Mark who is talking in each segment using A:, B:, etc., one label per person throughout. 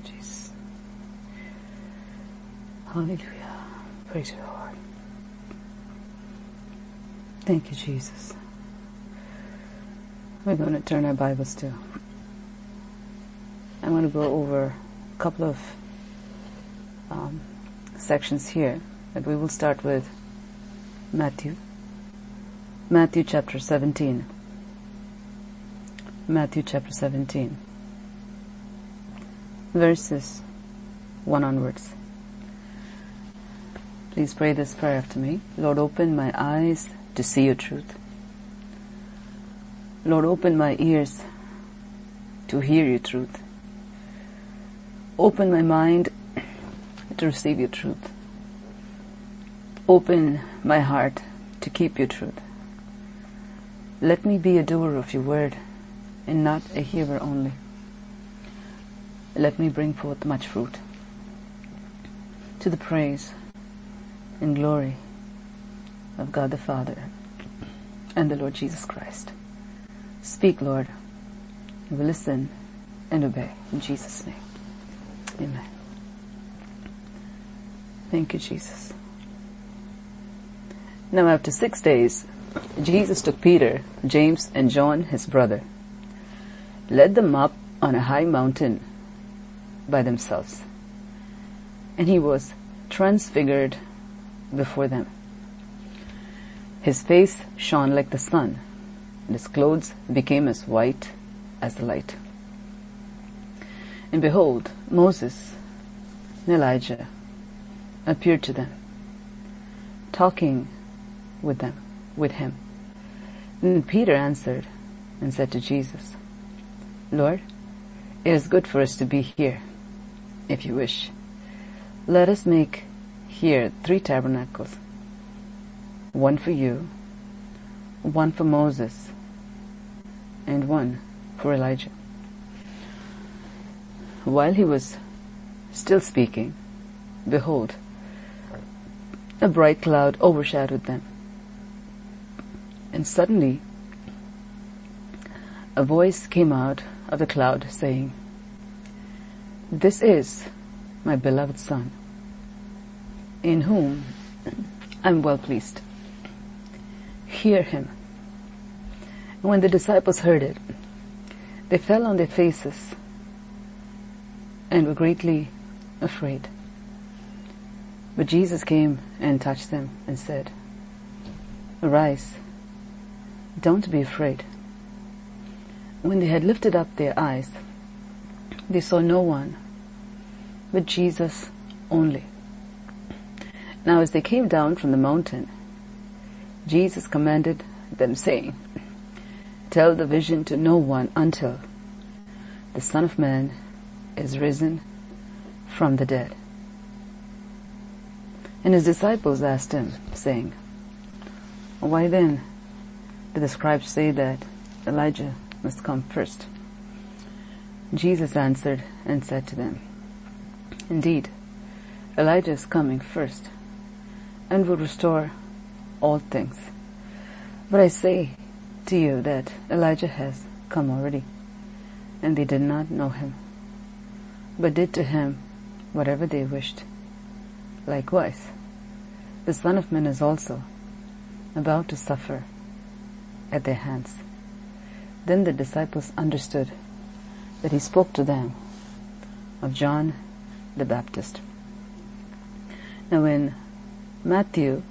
A: Jesus. Hallelujah. Praise you, Lord. Thank you, Jesus. We're going to turn our Bibles to. I'm going to go over a couple of um, sections here, but we will start with Matthew. Matthew chapter 17. Matthew chapter 17. Verses 1 onwards. Please pray this prayer after me. Lord, open my eyes to see your truth. Lord, open my ears to hear your truth. Open my mind to receive your truth. Open my heart to keep your truth. Let me be a doer of your word and not a hearer only. Let me bring forth much fruit to the praise and glory of God the Father and the Lord Jesus Christ. Speak, Lord. We listen and obey. In Jesus' name. Amen. Thank you, Jesus. Now after six days, Jesus took Peter, James, and John, his brother, led them up on a high mountain by themselves. And he was transfigured before them. His face shone like the sun, and his clothes became as white as the light. And behold, Moses and Elijah appeared to them, talking with them, with him. And Peter answered and said to Jesus, Lord, it is good for us to be here, if you wish. Let us make here three tabernacles. One for you, one for Moses, and one for Elijah. While he was still speaking, behold, a bright cloud overshadowed them. And suddenly, a voice came out of the cloud saying, This is my beloved son, in whom I am well pleased. Hear him. When the disciples heard it, they fell on their faces and were greatly afraid. But Jesus came and touched them and said, Arise, don't be afraid. When they had lifted up their eyes, they saw no one but Jesus only. Now as they came down from the mountain, Jesus commanded them saying, Tell the vision to no one until the Son of Man is risen from the dead. And his disciples asked him, saying, Why then did the scribes say that Elijah must come first? Jesus answered and said to them, Indeed, Elijah is coming first and will restore all things. But I say to you that Elijah has come already, and they did not know him, but did to him whatever they wished. Likewise, the Son of Man is also about to suffer at their hands. Then the disciples understood that he spoke to them of John the Baptist. Now in Matthew,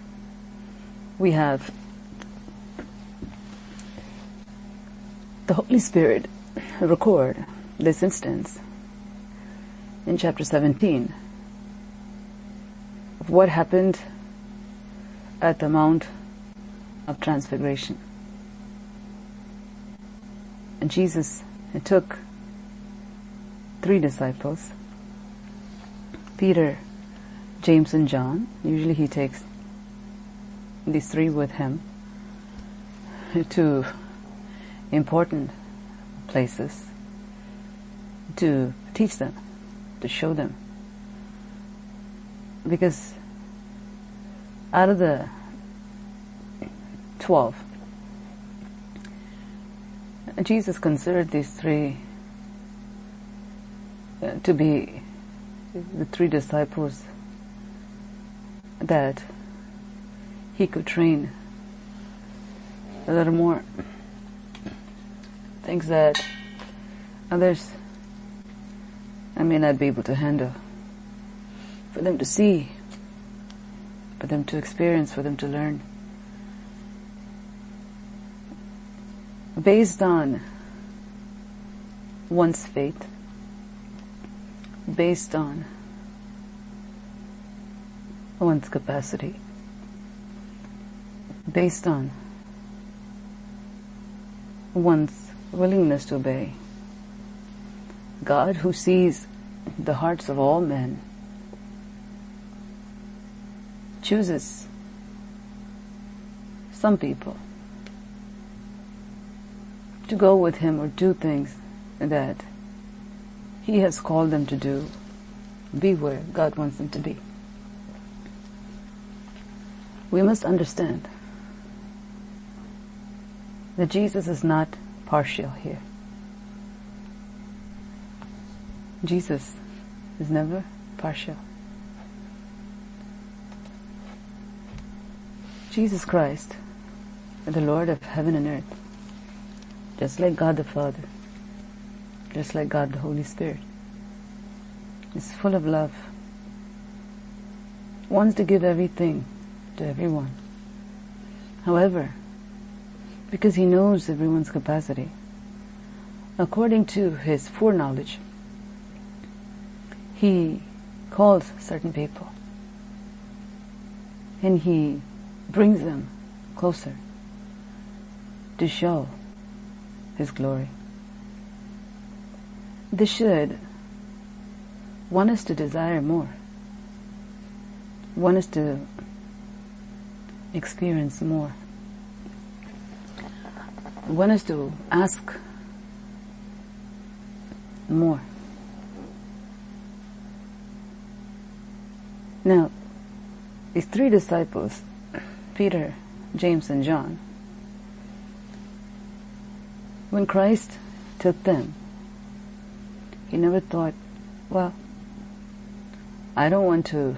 A: we have the Holy Spirit record this instance in chapter 17 of what happened at the Mount of Transfiguration. And Jesus took three disciples, Peter, James and John. Usually he takes these three with him to important places to teach them, to show them. Because out of the 12, Jesus considered these three to be the three disciples that he could train a little more. Things that others I may not be able to handle. For them to see for them to experience for them to learn. Based on one's faith based on one's capacity based on one's willingness to obey. God who sees the hearts of all men chooses some people to go with him or do things that he has called them to do, be where God wants them to be. We must understand that Jesus is not partial here. Jesus is never partial. Jesus Christ, the Lord of heaven and earth, just like God the Father, just like God the Holy Spirit, is full of love, wants to give everything to everyone. However, because he knows everyone's capacity, according to his foreknowledge, he calls certain people and he brings them closer to show his glory. This should. Want us to desire more, want us to experience more, want us to ask more. Now, these three disciples, Peter, James, and John, when Christ took them, he never thought, well, I don't want to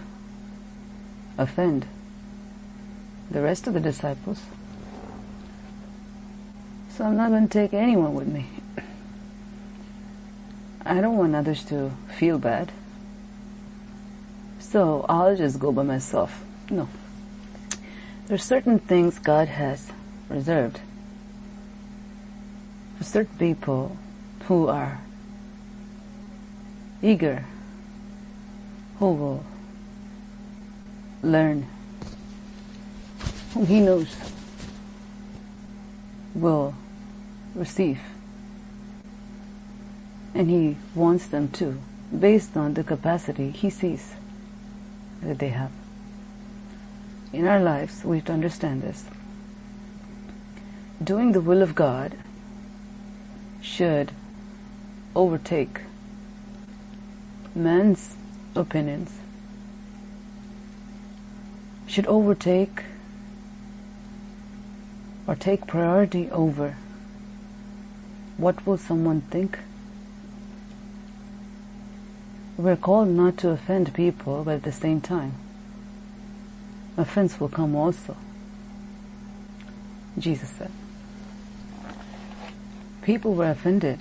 A: offend the rest of the disciples, so I'm not going to take anyone with me. I don't want others to feel bad. So I'll just go by myself. No. There are certain things God has reserved for certain people who are eager, who will learn, whom He knows will receive. And He wants them to, based on the capacity He sees that they have. In our lives, we have to understand this. Doing the will of God should overtake man's opinions, should overtake or take priority over what will someone think? We're called not to offend people, but at the same time, offense will come also. Jesus said. People were offended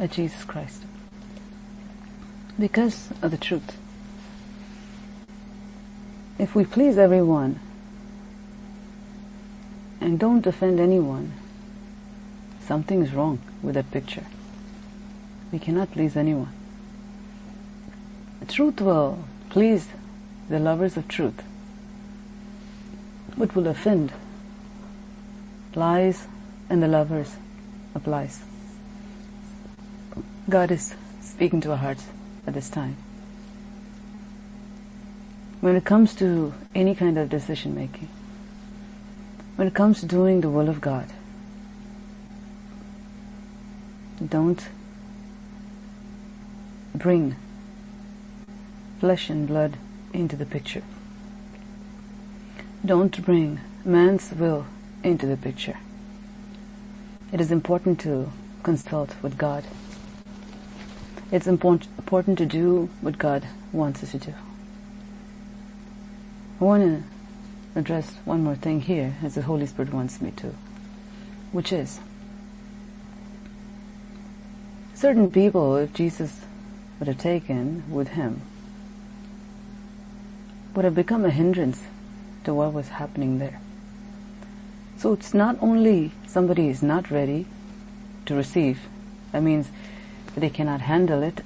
A: at Jesus Christ because of the truth. If we please everyone and don't offend anyone, something is wrong with that picture. We cannot please anyone. Truth will please the lovers of truth, but will offend lies and the lovers of lies. God is speaking to our hearts at this time. When it comes to any kind of decision making, when it comes to doing the will of God, don't bring flesh and blood into the picture. Don't bring man's will into the picture. It is important to consult with God. It's important, important to do what God wants us to do. I want to address one more thing here as the Holy Spirit wants me to, which is certain people, if Jesus would have taken with him, would have become a hindrance to what was happening there. So it's not only somebody is not ready to receive, that means they cannot handle it,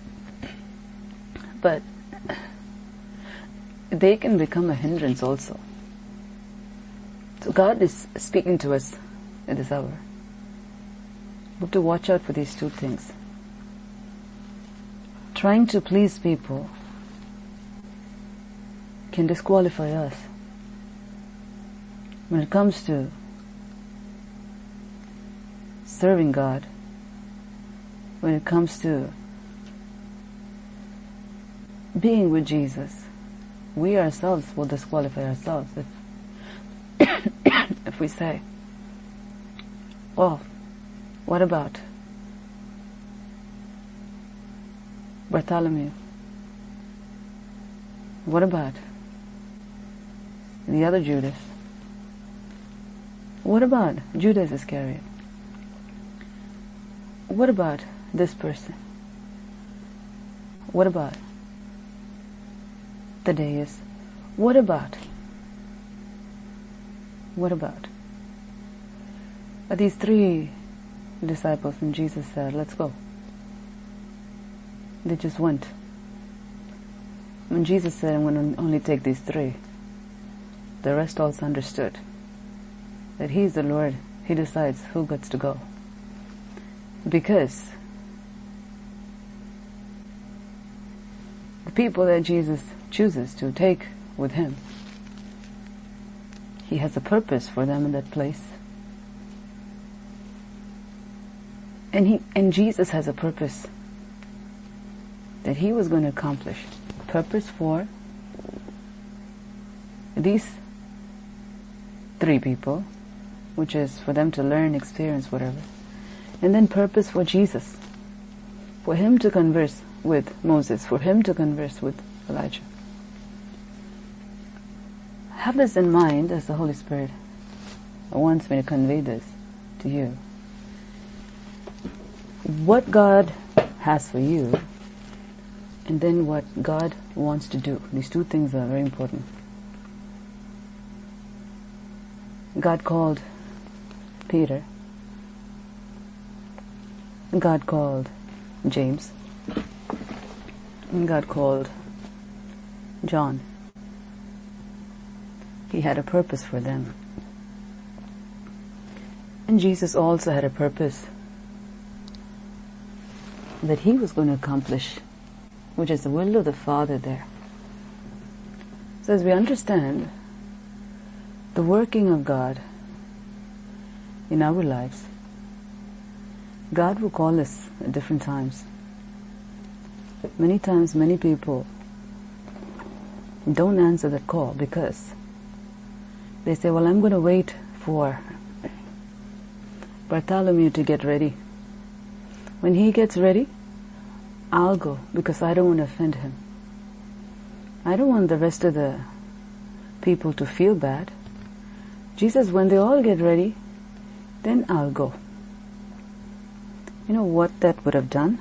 A: but they can become a hindrance also. So God is speaking to us at this hour. We have to watch out for these two things. Trying to please people can disqualify us. When it comes to serving God, when it comes to being with Jesus, we ourselves will disqualify ourselves if, if we say, well, what about Bartholomew? What about the other Judas? What about Judas Iscariot? What about this person? What about Thaddeus? What about? What about? Are these three disciples and Jesus said, let's go. They just went. When Jesus said, I'm going to only take these three, the rest also understood that He's the Lord. He decides who gets to go. Because the people that Jesus chooses to take with Him, He has a purpose for them in that place. And he, and Jesus has a purpose that he was going to accomplish. Purpose for these three people, which is for them to learn, experience, whatever. And then purpose for Jesus. For him to converse with Moses, for him to converse with Elijah. Have this in mind as the Holy Spirit wants me to convey this to you. What God has for you and then what God wants to do. These two things are very important. God called Peter. God called James. God called John. He had a purpose for them. And Jesus also had a purpose that he was going to accomplish, which is the will of the Father there. So as we understand the working of God in our lives, God will call us at different times. Many times, many people don't answer the call because they say, well, I'm going to wait for Bartholomew to get ready. When he gets ready, I'll go because I don't want to offend him. I don't want the rest of the people to feel bad. Jesus, when they all get ready, then I'll go. You know what that would have done?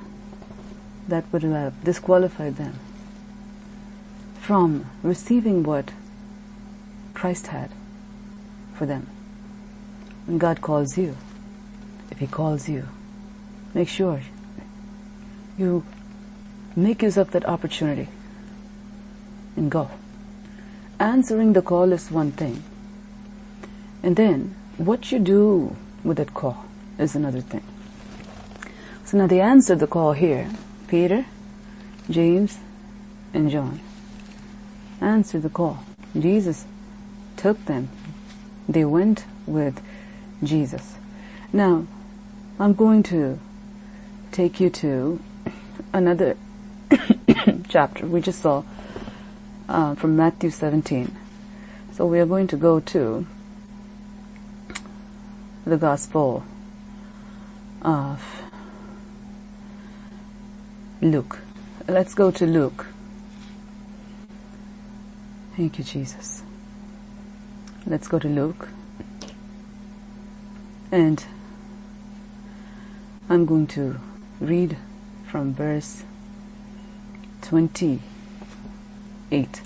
A: That would have disqualified them from receiving what Christ had for them. When God calls you, if He calls you, make sure you make use of that opportunity and go. Answering the call is one thing. And then what you do with that call is another thing. So now they answered the call here. Peter, James, and John answered the call. Jesus took them. They went with Jesus. Now, I'm going to take you to another chapter we just saw uh, from Matthew 17. So we are going to go to the Gospel of Luke. Let's go to Luke. Thank you, Jesus. Let's go to Luke. And I'm going to read from verse 28.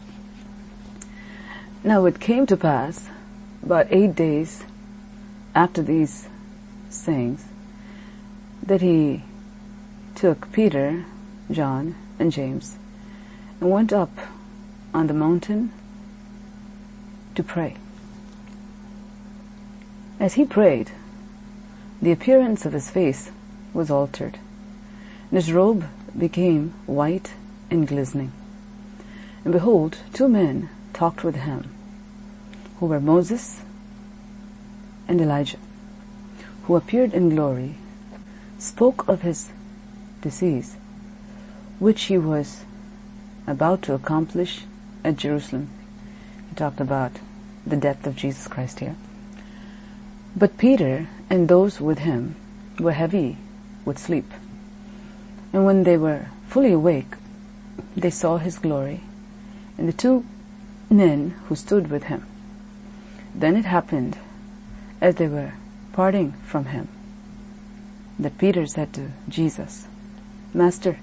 A: Now it came to pass about eight days after these sayings that he took Peter, John, and James and went up on the mountain to pray. As he prayed, the appearance of his face was altered, and his robe became white and glistening. And behold, two men talked with him, who were Moses and Elijah, who appeared in glory, spoke of his disease, which he was about to accomplish at Jerusalem. He talked about the death of Jesus Christ here. But Peter and those with him were heavy with sleep. And when they were fully awake, they saw his glory and the two men who stood with him. Then it happened, as they were parting from him, that Peter said to Jesus, Master,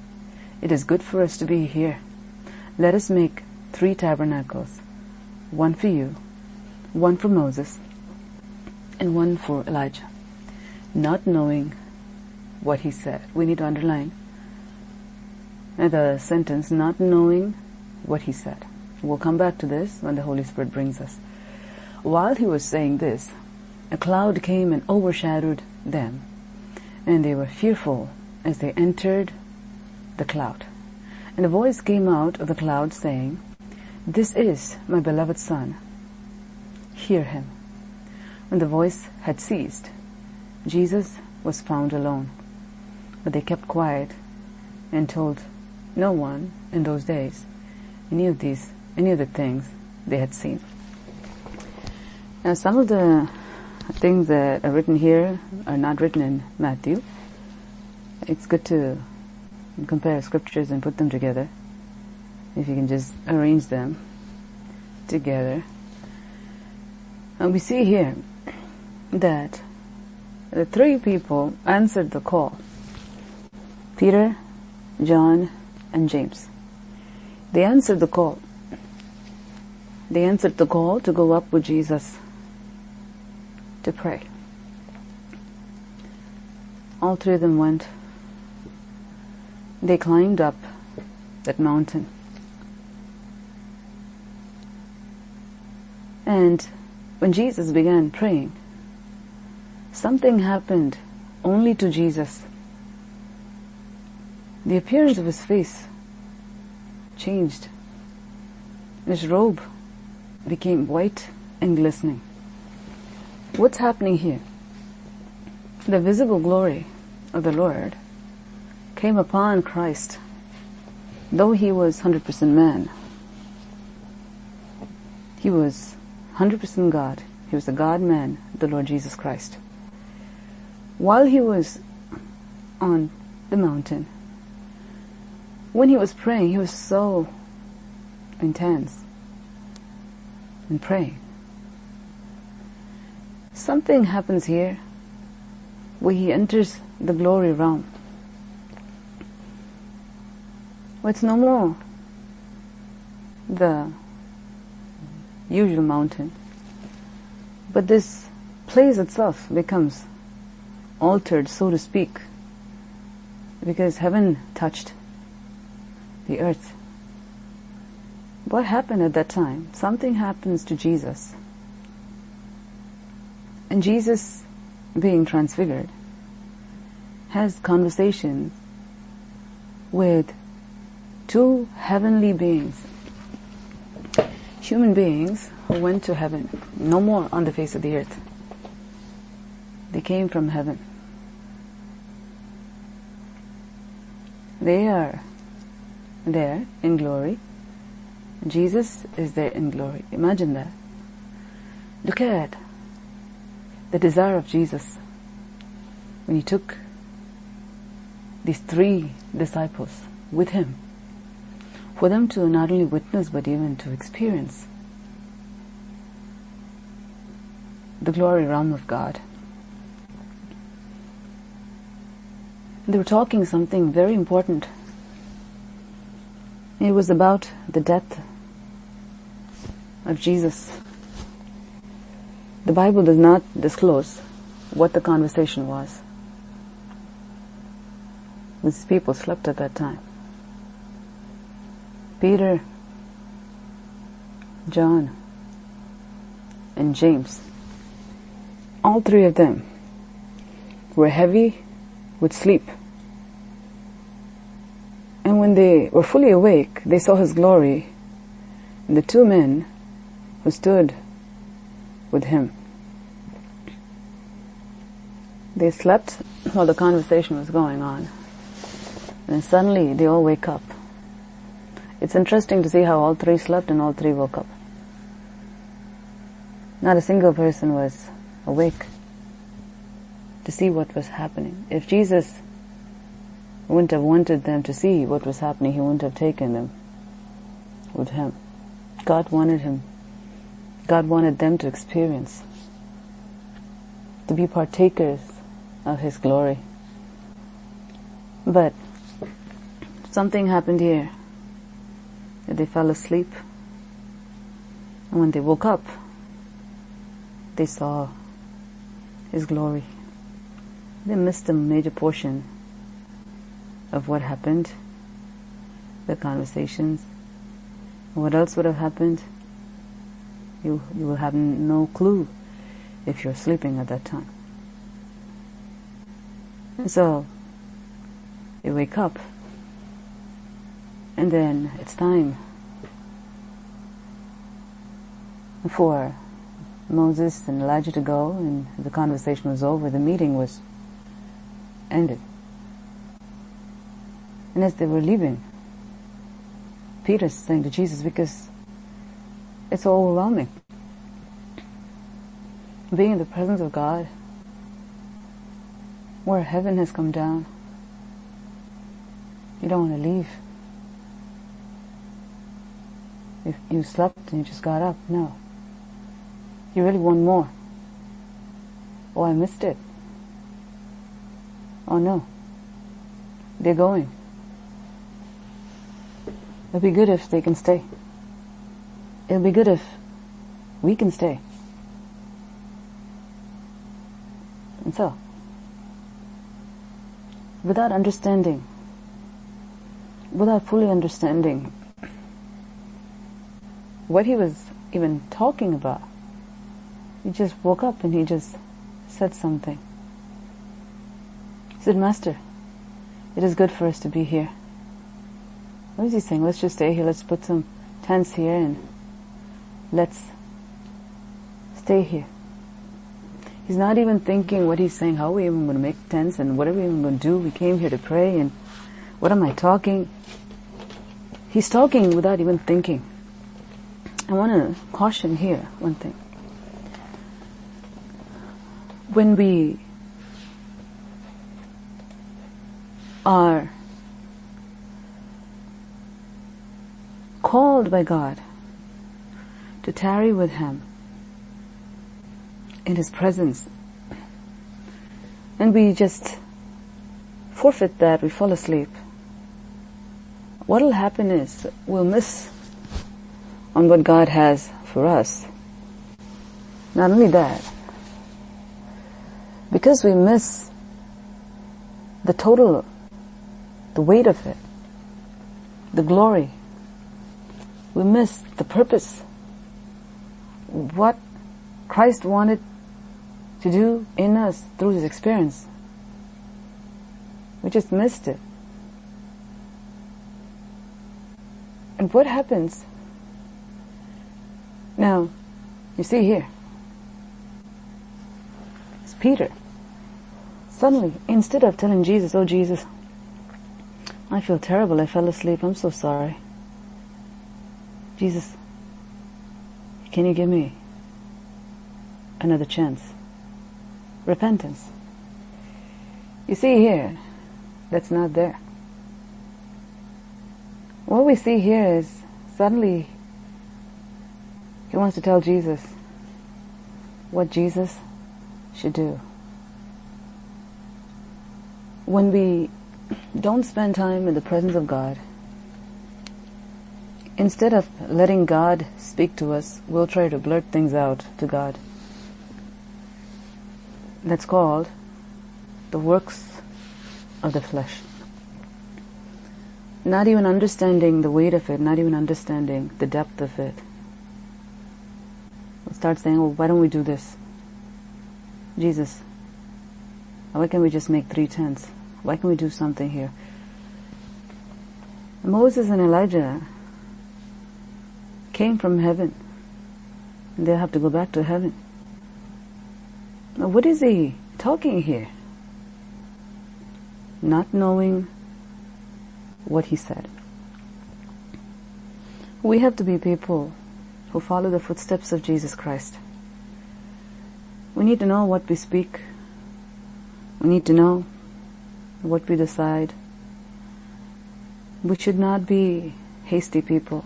A: it is good for us to be here. Let us make three tabernacles, one for you, one for Moses, and one for Elijah. Not knowing what he said. We need to underline the sentence, not knowing what he said. We'll come back to this when the Holy Spirit brings us. While he was saying this, a cloud came and overshadowed them, and they were fearful as they entered the cloud. And a voice came out of the cloud saying, This is my beloved Son. Hear him. When the voice had ceased, Jesus was found alone. But they kept quiet and told no one in those days any of these, any of the things they had seen. Now some of the things that are written here are not written in Matthew. It's good to compare scriptures and put them together. If you can just arrange them together. And we see here that the three people answered the call. Peter, John, and James. They answered the call. They answered the call to go up with Jesus to pray. All three of them went. They climbed up that mountain. And when Jesus began praying, something happened only to Jesus. The appearance of his face changed. His robe became white and glistening. What's happening here? The visible glory of the Lord came upon Christ, though he was 100% man. He was 100% God. He was the God man, the Lord Jesus Christ. While he was on the mountain, when he was praying, he was so intense in praying. Something happens here where he enters the glory realm. No more the usual mountain, but this place itself becomes altered, so to speak, because heaven touched the earth. What happened at that time? Something happens to Jesus. And Jesus, being transfigured, has conversations with two heavenly beings. Human beings who went to heaven, no more on the face of the earth. They came from heaven. They are there in glory. Jesus is there in glory. Imagine that. Look at the desire of Jesus when he took these three disciples, with Him. For them to not only witness but even to experience the glory realm of God. They were talking something very important. It was about the death of Jesus. The Bible does not disclose what the conversation was. These people slept at that time. Peter, John, and James, all three of them were heavy with sleep. And when they were fully awake, they saw his glory and the two men who stood with him. They slept while the conversation was going on. And suddenly they all wake up. It's interesting to see how all three slept and all three woke up. Not a single person was awake to see what was happening. If Jesus wouldn't have wanted them to see what was happening, he wouldn't have taken them with him. God wanted him. God wanted them to experience, to be partakers of his glory. But something happened here. They fell asleep. And when they woke up, they saw his glory. They missed a major portion of what happened, the conversations. What else would have happened? You, you will have no clue if you're sleeping at that time. And so, they wake up, and then it's time for Moses and Elijah to go, and the conversation was over, the meeting was ended. And as they were leaving, Peter saying to Jesus, because it's overwhelming. Being in the presence of God, where heaven has come down, you don't want to leave. If you slept and you just got up, no. You really want more. Oh, I missed it. Oh no. They're going. It'll be good if they can stay. It'll be good if we can stay. And so, without understanding, without fully understanding what he was even talking about, he just woke up and he just said something. He said, Master, it is good for us to be here. What is he saying? Let's just stay here. Let's put some tents here and let's stay here. He's not even thinking what he's saying. How are we even going to make tents and what are we even going to do? We came here to pray and what am I talking? He's talking without even thinking. I want to caution here one thing. When we are called by God to tarry with Him in His presence, and we just forfeit that, we fall asleep, what will happen is we'll miss on what God has for us. Not only that, because we miss the total the weight of it, the glory. We miss the purpose. What Christ wanted to do in us through his experience. We just missed it. And what happens? Now, you see here, it's Peter. Suddenly, instead of telling Jesus, oh Jesus, I feel terrible. I fell asleep. I'm so sorry. Jesus, can you give me another chance? Repentance. You see here, that's not there. what we see here is suddenly he wants to tell Jesus what Jesus should do. When we don't spend time in the presence of God, instead of letting God speak to us, we'll try to blurt things out to God. That's called the works of the flesh. Not even understanding the weight of it, not even understanding the depth of it. Start saying, oh, why don't we do this? Jesus, why can't we just make three tents? Why can't we do something here? Moses and Elijah came from heaven. And they have to go back to heaven. Now what is he talking here? Not knowing what he said. We have to be people who follow the footsteps of Jesus Christ. We need to know what we speak. We need to know what we decide. We should not be hasty people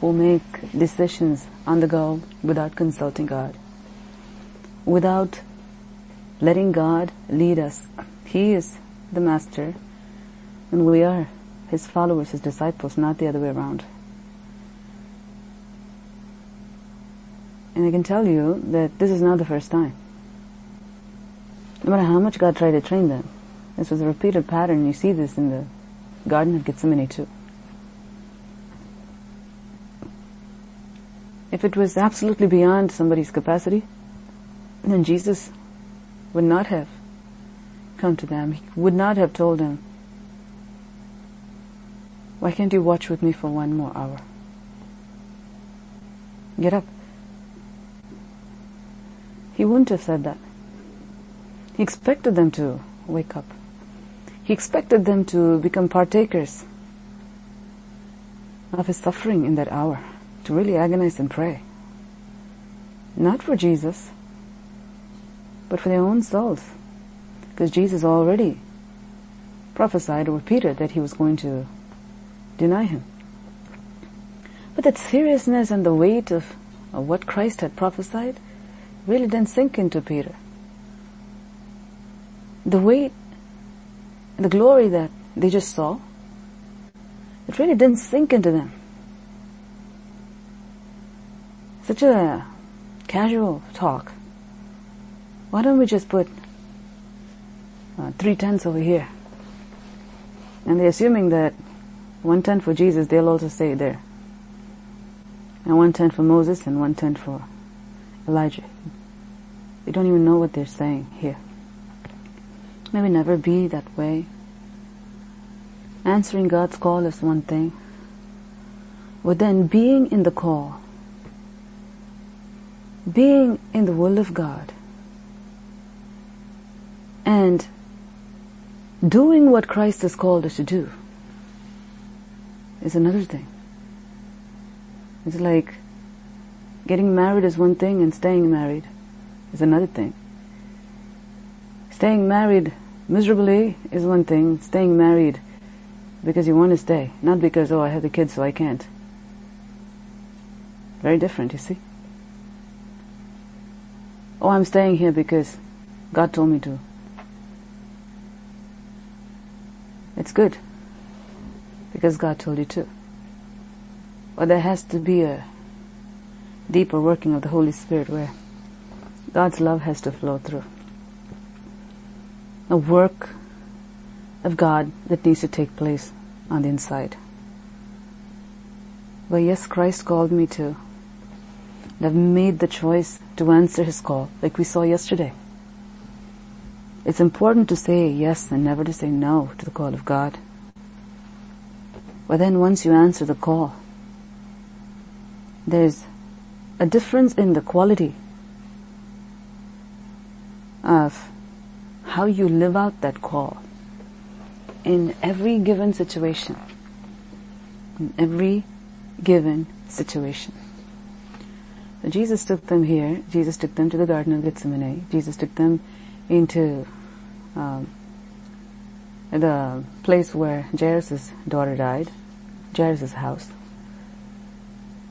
A: who make decisions on the go without consulting God, without letting God lead us. He is the master and we are his followers, his disciples, not the other way around. And I can tell you that this is not the first time. No matter how much God tried to train them, this was a repeated pattern. You see this in the Garden of Gethsemane too. If it was absolutely beyond somebody's capacity, then Jesus would not have come to them. He would not have told them, why can't you watch with me for one more hour? Get up. He wouldn't have said that. He expected them to wake up. He expected them to become partakers of his suffering in that hour, to really agonize and pray. Not for Jesus, but for their own souls. Because Jesus already prophesied or repeated that he was going to deny him. But that seriousness and the weight of, of what Christ had prophesied really didn't sink into Peter. The weight, the glory that they just saw, it really didn't sink into them. Such a casual talk. Why don't we just put uh, three tents over here? And they're assuming that one tent for Jesus, they'll also stay there. And one tent for Moses and one tent for Elijah. They don't even know what they're saying here. May we never be that way. Answering God's call is one thing, but then being in the call, being in the will of God, and doing what Christ has called us to do is another thing. It's like getting married is one thing and staying married is another thing. Staying married miserably is one thing. Staying married because you want to stay, not because, oh, I have the kids so I can't. Very different, you see. Oh, I'm staying here because God told me to. It's good because God told you to. But there has to be a deeper working of the Holy Spirit where God's love has to flow through. A work of God that needs to take place on the inside. But yes, Christ called me to. And I've made the choice to answer His call, like we saw yesterday. It's important to say yes and never to say no to the call of God. But then once you answer the call, there's a difference in the quality of how you live out that call in every given situation. In every given situation. So Jesus took them here. Jesus took them to the Garden of Gethsemane. Jesus took them into um, the place where Jairus' daughter died. Jairus' house.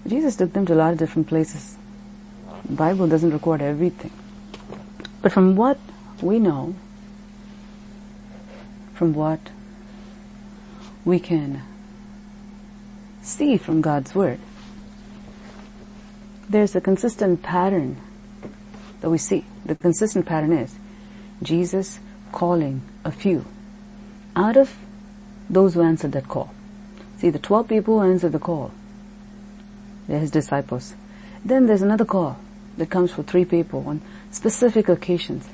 A: Jesus took them to a lot of different places. The Bible doesn't record everything. But from what we know, from what we can see from God's Word, there's a consistent pattern that we see. The consistent pattern is Jesus calling a few out of those who answered that call. See, the 12 people who answered the call, they're his disciples. Then there's another call that comes for three people on specific occasions.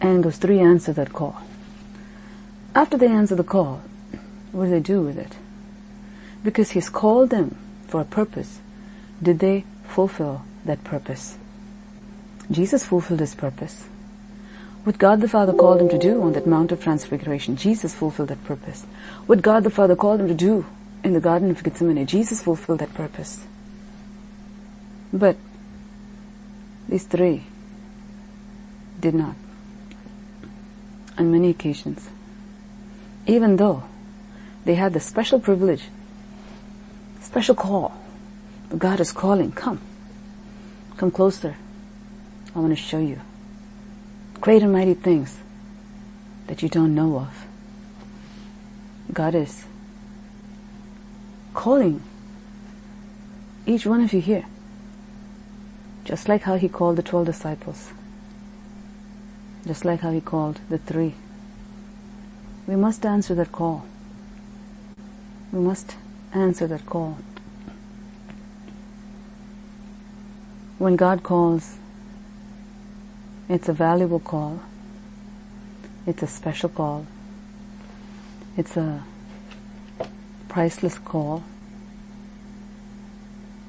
A: And those three answer that call. After they answer the call, what do they do with it? Because he's called them for a purpose. Did they fulfill that purpose? Jesus fulfilled his purpose. What God the Father called him to do on that Mount of Transfiguration, Jesus fulfilled that purpose. What God the Father called him to do in the Garden of Gethsemane, Jesus fulfilled that purpose. But these three did not. On many occasions. Even though they had the special privilege, special call. God is calling, come. Come closer. I want to show you great and mighty things that you don't know of. God is calling each one of you here, just like how He called the twelve disciples, just like how He called the three. We must answer that call. We must answer that call. When God calls, it's a valuable call. It's a special call. It's a priceless call.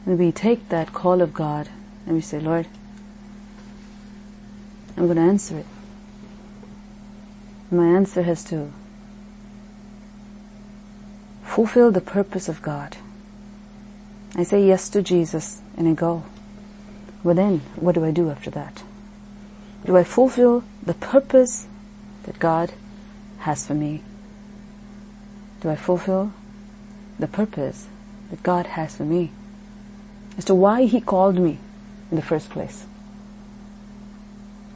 A: And we take that call of God and we say, Lord, I'm going to answer it. My answer has to fulfill the purpose of God. I say yes to Jesus and I go. But then, what do I do after that? Do I fulfill the purpose that God has for me? Do I fulfill the purpose that God has for me? As to why He called me in the first place.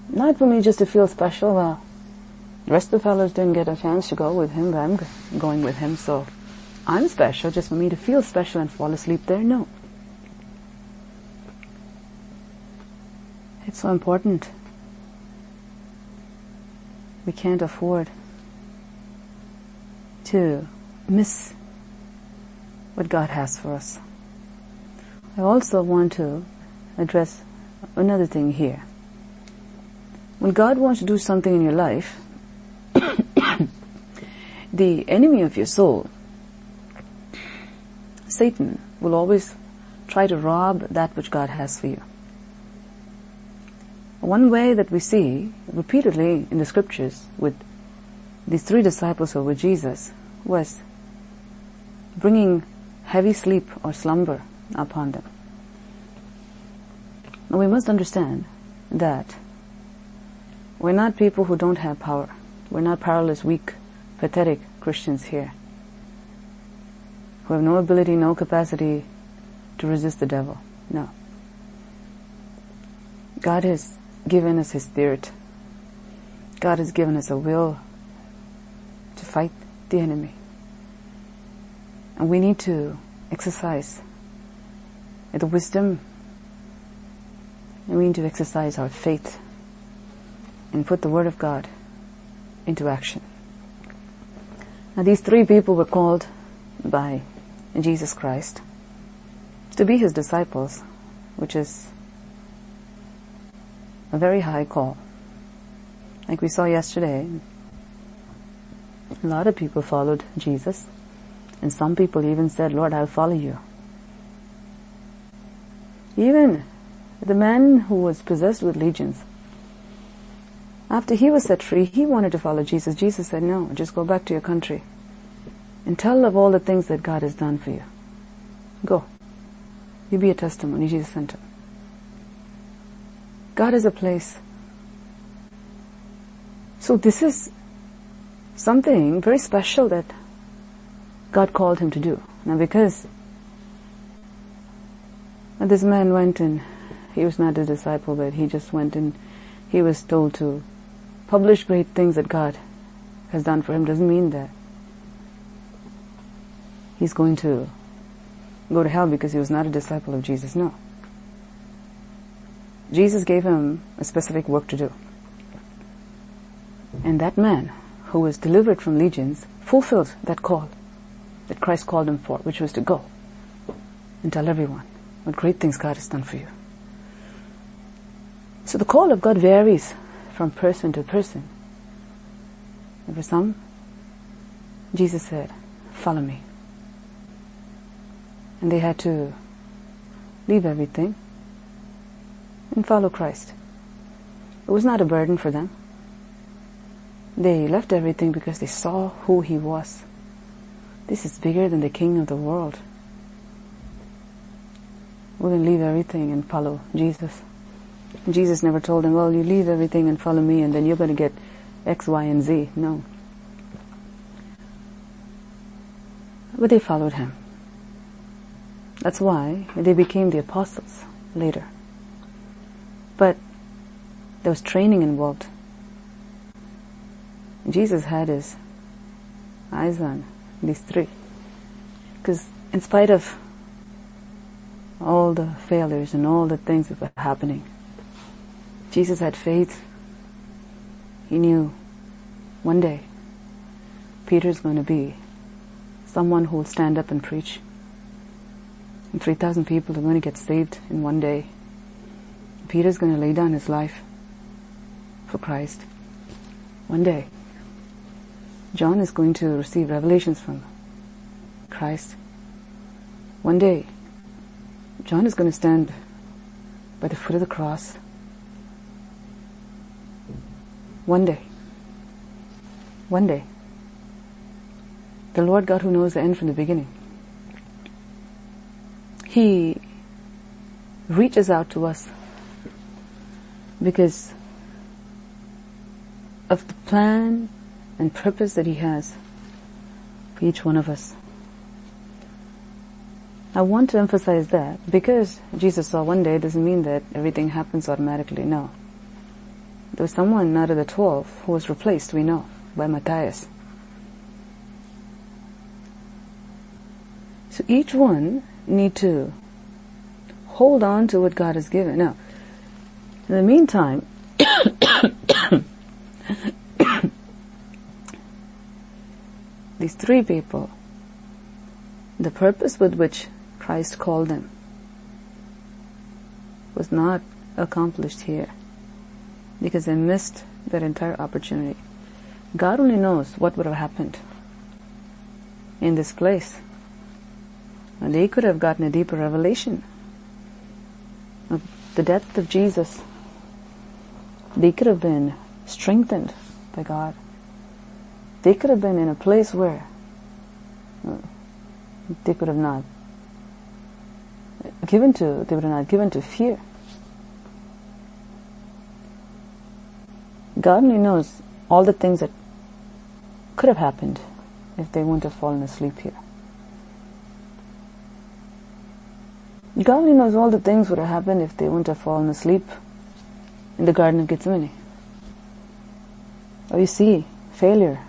A: Not for me just to feel special, well, the rest of the fellows didn't get a chance to go with Him, but I'm going with Him, so I'm special just for me to feel special and fall asleep there? No. It's so important we can't afford to miss what God has for us. I also want to address another thing here. When God wants to do something in your life, the enemy of your soul, Satan, will always try to rob that which God has for you. One way that we see repeatedly in the scriptures with these three disciples who were with Jesus was bringing heavy sleep or slumber upon them. Now we must understand that we're not people who don't have power. We're not powerless, weak, pathetic Christians here who have no ability, no capacity to resist the devil. No. God has given us His Spirit. God has given us a will to fight the enemy. And we need to exercise the wisdom and we need to exercise our faith and put the Word of God into action. Now these three people were called by Jesus Christ to be His disciples, which is a very high call. Like we saw yesterday, a lot of people followed Jesus, and some people even said, Lord, I'll follow you. Even the man who was possessed with legions, after he was set free, he wanted to follow Jesus. Jesus said, no, just go back to your country and tell of all the things that God has done for you. Go. You be a testimony. Jesus sent him. God is a place. So this is something very special that God called him to do. Now because this man went and he was not a disciple, but he just went and he was told to publish great things that God has done for him doesn't mean that he's going to go to hell because he was not a disciple of Jesus. No. Jesus gave him a specific work to do. And that man who was delivered from legions fulfilled that call that Christ called him for, which was to go and tell everyone what great things God has done for you. So the call of God varies from person to person. And for some, Jesus said, follow me. And they had to leave everything and follow Christ. It was not a burden for them. They left everything because they saw who he was. This is bigger than the king of the world. Going leave everything and follow Jesus. Jesus never told them, well, you leave everything and follow me and then you're going to get X, Y, and Z. No. But they followed him. That's why they became the apostles later. But there was training involved. Jesus had his eyes on these three. Because in spite of all the failures and all the things that were happening, Jesus had faith. He knew one day Peter's going to be someone who will stand up and preach. And 3,000 people are going to get saved in one day. Peter's going to lay down his life for Christ. One day. John is going to receive revelations from Christ. One day, John is going to stand by the foot of the cross. One day. One day. The Lord God who knows the end from the beginning. He reaches out to us because of the plan and purpose that He has for each one of us. I want to emphasize that because Jesus saw one day doesn't mean that everything happens automatically. No. There was someone out of the twelve who was replaced, we know, by Matthias. So each one need to hold on to what God has given. Now, in the meantime, these three people, the purpose with which Christ called them was not accomplished here because they missed that entire opportunity. God only knows what would have happened in this place. And they could have gotten a deeper revelation of the depth of Jesus. They could have been strengthened by God. They could have been in a place where uh, they could have not given to, they were not given to fear. God only knows all the things that could have happened if they wouldn't have fallen asleep here. God only knows all the things would have happened if they wouldn't have fallen asleep in the Garden of Gethsemane. Oh, you see, failure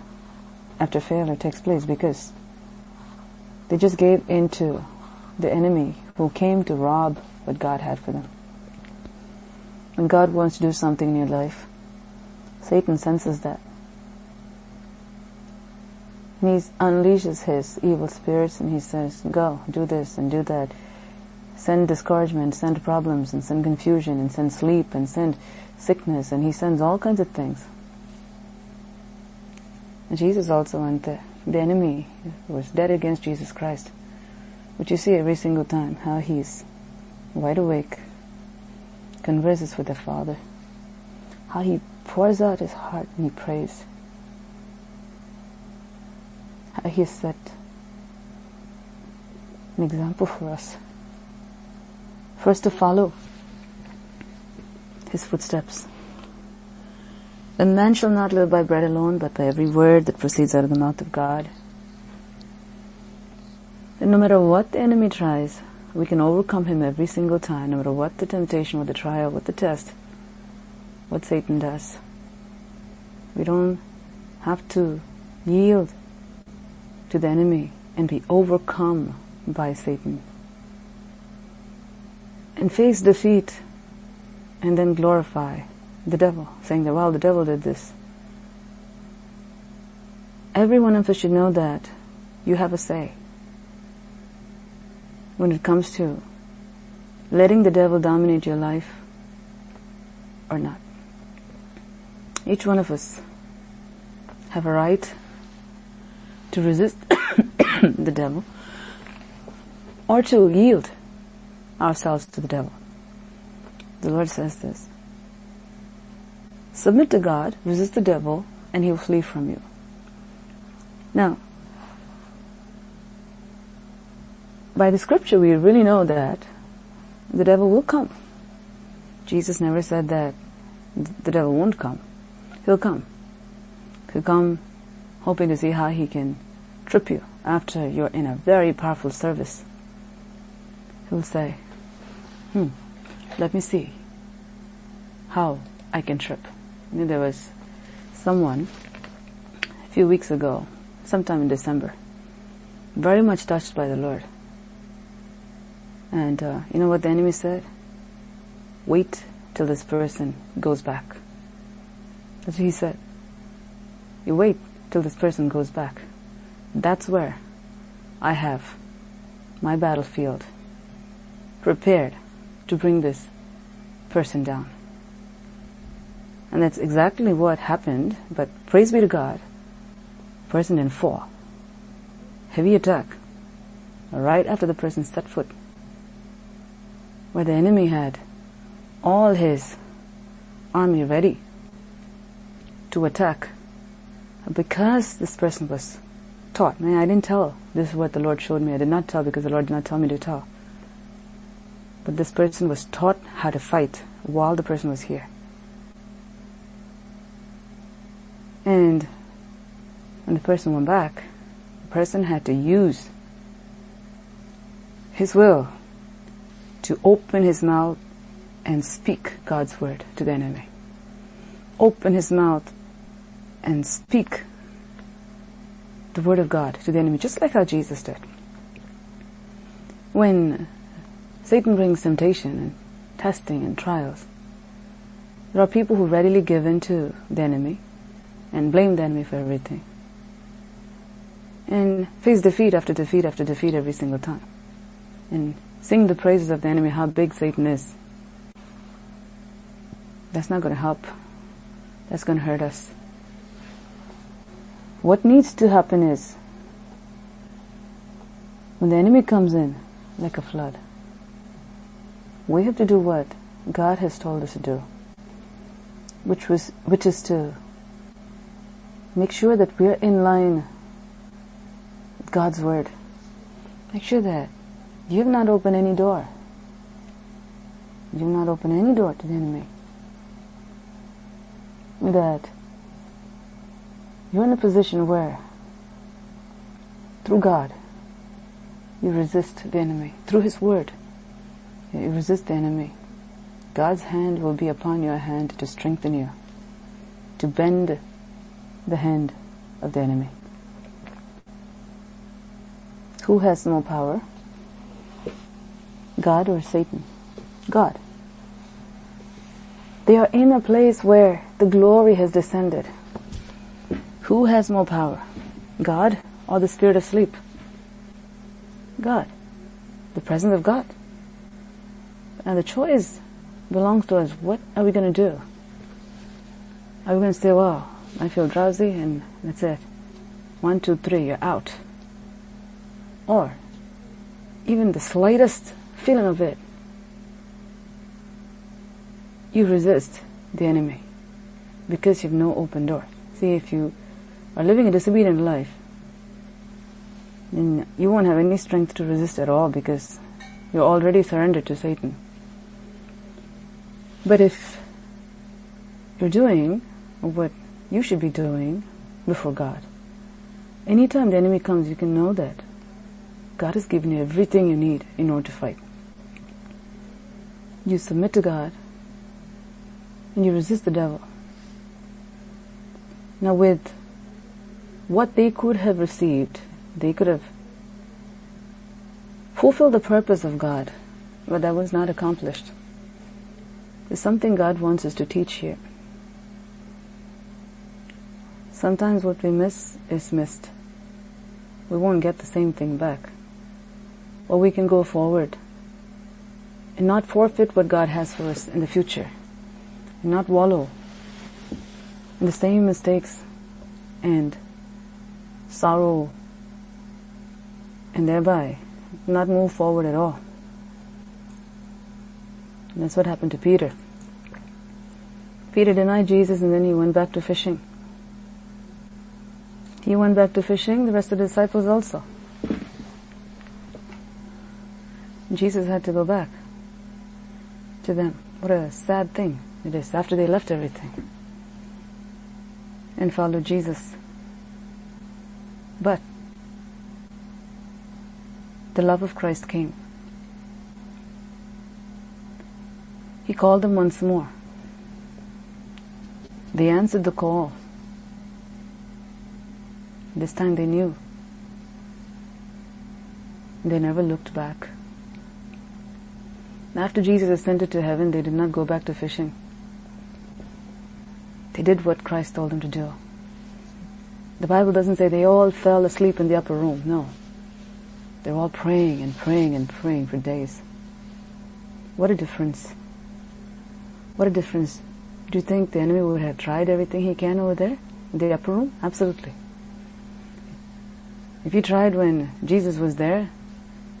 A: after failure takes place because they just gave into the enemy who came to rob what God had for them. When God wants to do something in your life, Satan senses that. And he unleashes his evil spirits and he says, go, do this and do that. Send discouragement, send problems and send confusion and send sleep and send sickness and he sends all kinds of things. Jesus also went there. The enemy was dead against Jesus Christ. But you see every single time how he's wide awake, converses with the Father, how he pours out his heart and he prays, how he has set an example for us, for us to follow his footsteps. A man shall not live by bread alone, but by every word that proceeds out of the mouth of God. that no matter what the enemy tries, we can overcome him every single time, no matter what the temptation, what the trial, what the test, what Satan does. We don't have to yield to the enemy and be overcome by Satan. And face defeat and then glorify the devil, saying that, well, the devil did this. Every one of us should know that you have a say when it comes to letting the devil dominate your life or not. Each one of us have a right to resist the devil or to yield ourselves to the devil. The Lord says this. Submit to God, resist the devil, and he will flee from you. Now, by the scripture we really know that the devil will come. Jesus never said that the devil won't come. He'll come. He'll come hoping to see how he can trip you after you're in a very powerful service. He'll say, hmm, let me see how I can trip. There was someone a few weeks ago, sometime in December, very much touched by the Lord. And uh, you know what the enemy said? Wait till this person goes back. That's what he said. You wait till this person goes back. That's where I have my battlefield prepared to bring this person down. And that's exactly what happened, but praise be to God, person didn't fall. Heavy attack. Right after the person set foot where the enemy had all his army ready to attack because this person was taught. Man, I didn't tell. This is what the Lord showed me. I did not tell because the Lord did not tell me to tell. But this person was taught how to fight while the person was here. And when the person went back, the person had to use his will to open his mouth and speak God's word to the enemy. Open his mouth and speak the word of God to the enemy, just like how Jesus did. When Satan brings temptation and testing and trials, there are people who readily give in to the enemy and blame the enemy for everything. And face defeat after defeat after defeat every single time. And sing the praises of the enemy, how big Satan is. That's not going to help. That's going to hurt us. What needs to happen is, when the enemy comes in like a flood, we have to do what God has told us to do, which was, which is to make sure that we're in line with God's word. Make sure that you have not opened any door. You have not opened any door to the enemy. That you're in a position where, through God, you resist the enemy. Through His Word, you resist the enemy. God's hand will be upon your hand to strengthen you, to bend the hand of the enemy. Who has more power? God or Satan? God. They are in a place where the glory has descended. Who has more power? God or the spirit of sleep? God. The presence of God. And the choice belongs to us. What are we going to do? Are we going to say, well, I feel drowsy and that's it. One, two, three, you're out. Or even the slightest feeling of it, you resist the enemy because you have no open door. See, if you are living a disobedient life, then you won't have any strength to resist at all because you're already surrendered to Satan. But if you're doing what you should be doing before God, anytime the enemy comes, you can know that God has given you everything you need in order to fight. You submit to God and you resist the devil. Now with what they could have received, they could have fulfilled the purpose of God, but that was not accomplished. There's something God wants us to teach here. Sometimes what we miss is missed. We won't get the same thing back. Or we can go forward and not forfeit what God has for us in the future and not wallow in the same mistakes and sorrow and thereby not move forward at all. And that's what happened to Peter. Peter denied Jesus and then he went back to fishing. He went back to fishing, the rest of the disciples also. Jesus had to go back to them. What a sad thing it is after they left everything and followed Jesus. But the love of Christ came. He called them once more. They answered the call. This time they knew. They never looked back. After Jesus ascended to heaven, they did not go back to fishing. They did what Christ told them to do. The Bible doesn't say they all fell asleep in the upper room. No. They're all praying and praying and praying for days. What a difference. What a difference. Do you think the enemy would have tried everything he can over there in the upper room? Absolutely. If he tried when Jesus was there,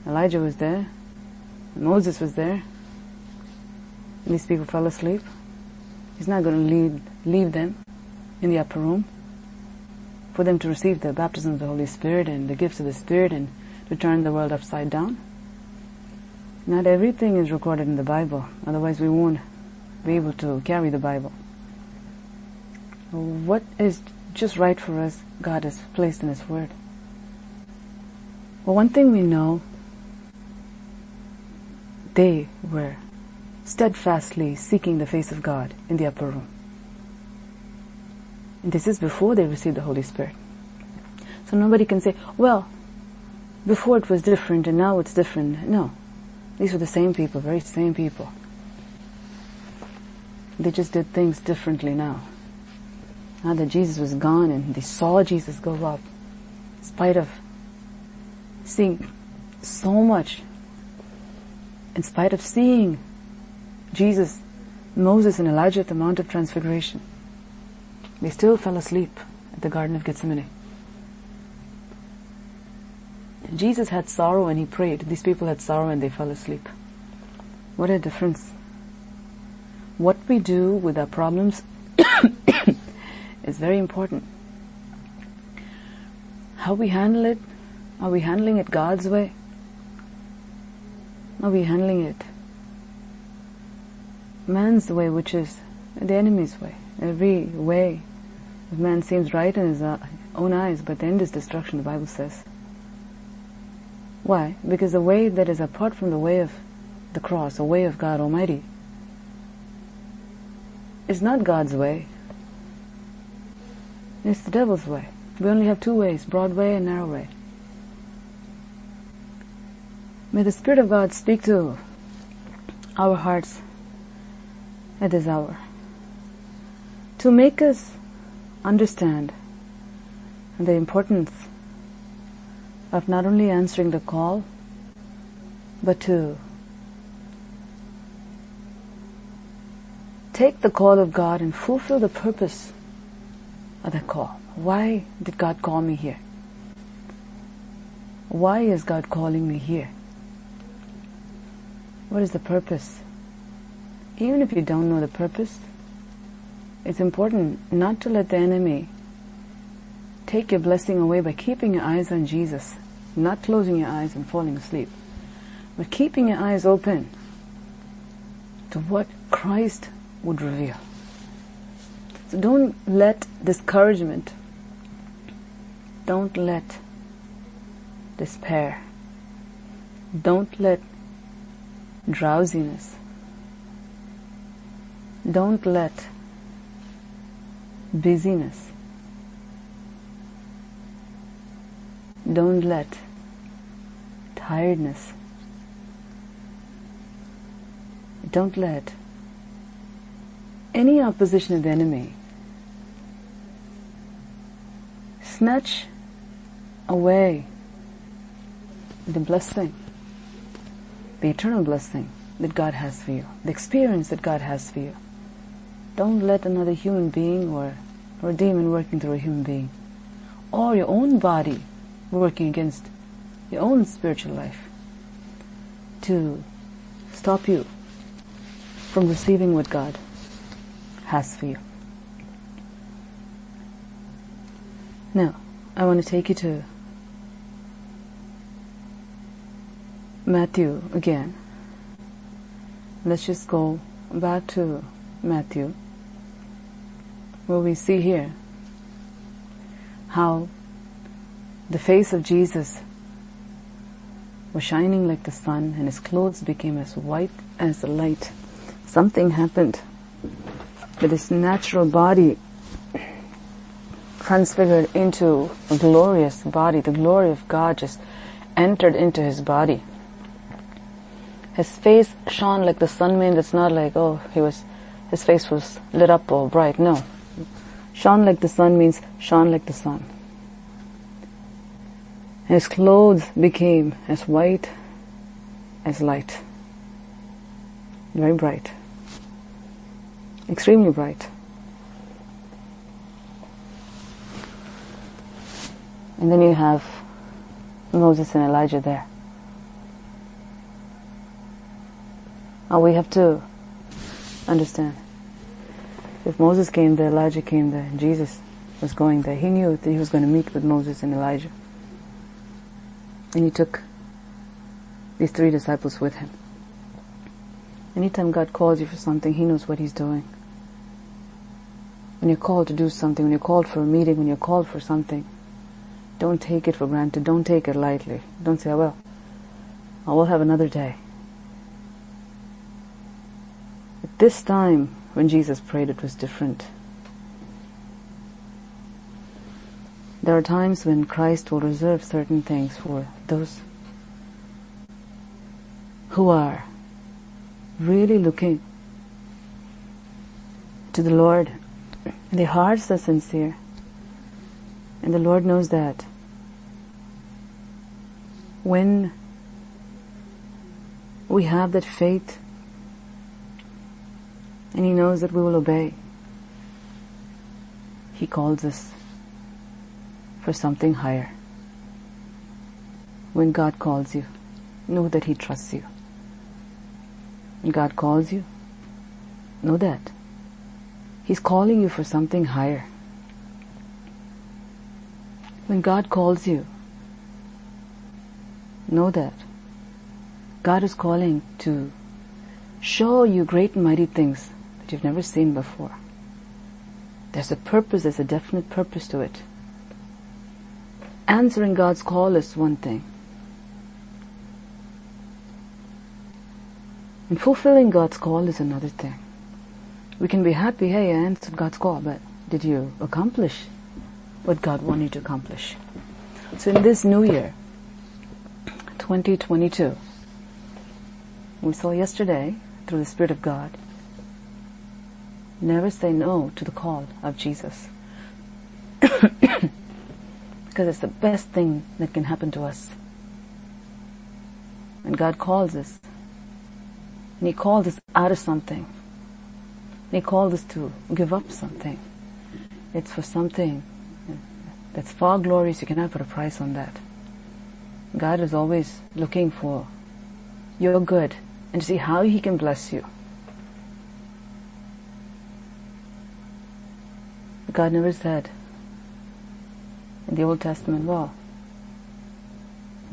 A: Elijah was there, Moses was there, and these people fell asleep, he's not going to leave, leave them in the upper room for them to receive the baptism of the Holy Spirit and the gifts of the Spirit and to turn the world upside down. Not everything is recorded in the Bible, otherwise we won't be able to carry the Bible. What is just right for us, God has placed in His Word. Well, one thing we know, they were steadfastly seeking the face of God in the upper room. And this is before they received the Holy Spirit. So nobody can say, well, before it was different and now it's different. No. These were the same people, very same people. They just did things differently now. Now that Jesus was gone and they saw Jesus go up, in spite of seeing so much, in spite of seeing Jesus, Moses and Elijah at the Mount of Transfiguration, they still fell asleep at the Garden of Gethsemane. Jesus had sorrow and he prayed. These people had sorrow and they fell asleep. What a difference. What we do with our problems is very important. How we handle it, are we handling it God's way? Are we handling it man's way, which is the enemy's way? Every way of man seems right in his uh, own eyes, but the end is destruction, the Bible says. Why? Because the way that is apart from the way of the cross, the way of God Almighty, is not God's way. It's the devil's way. We only have two ways, broad way and narrow way. May the Spirit of God speak to our hearts at this hour to make us understand the importance of not only answering the call, but to take the call of God and fulfill the purpose of that call. Why did God call me here? Why is God calling me here? What is the purpose? Even if you don't know the purpose, it's important not to let the enemy take your blessing away by keeping your eyes on Jesus, not closing your eyes and falling asleep, but keeping your eyes open to what Christ would reveal. So don't let discouragement, don't let despair Don't let drowsiness, don't let busyness, don't let tiredness, don't let any opposition of the enemy snatch away the blessing, the eternal blessing that God has for you, the experience that God has for you. Don't let another human being or, or a demon working through a human being or your own body working against your own spiritual life to stop you from receiving what God has for you. Now, I want to take you to Matthew again. Let's just go back to Matthew, where we see here how the face of Jesus was shining like the sun and his clothes became as white as the light. Something happened with his natural body transfigured into a glorious body. The glory of God just entered into his body. His face shone like the sun means it's not like, oh, he was, his face was lit up or bright. No. Shone like the sun means shone like the sun. His clothes became as white as light. Very bright. Extremely bright. And then you have Moses and Elijah there. Now we have to understand. If Moses came there, Elijah came there, and Jesus was going there, he knew that he was going to meet with Moses and Elijah. And he took these three disciples with him. Anytime God calls you for something, He knows what He's doing. When you're called to do something, when you're called for a meeting, when you're called for something, don't take it for granted. Don't take it lightly. Don't say, ah, well, I will have another day. At this time, when Jesus prayed, it was different. There are times when Christ will reserve certain things for those who are really looking to the Lord. Their hearts are sincere. And the Lord knows that. When we have that faith and He knows that we will obey, He calls us for something higher. When God calls you, know that He trusts you. When God calls you, know that He's calling you for something higher. When God calls you, know that God is calling to show you great and mighty things that you've never seen before. There's a purpose, there's a definite purpose to it. Answering God's call is one thing. And fulfilling God's call is another thing. We can be happy, hey, I answered God's call, but did you accomplish what God wanted you to accomplish. So in this new year, 2022, we saw yesterday through the Spirit of God, never say no to the call of Jesus. because it's the best thing that can happen to us. And God calls us. And He calls us out of something. And He calls us to give up something. It's for something that's far glorious. You cannot put a price on that. God is always looking for your good and to see how He can bless you. God never said in the Old Testament, well,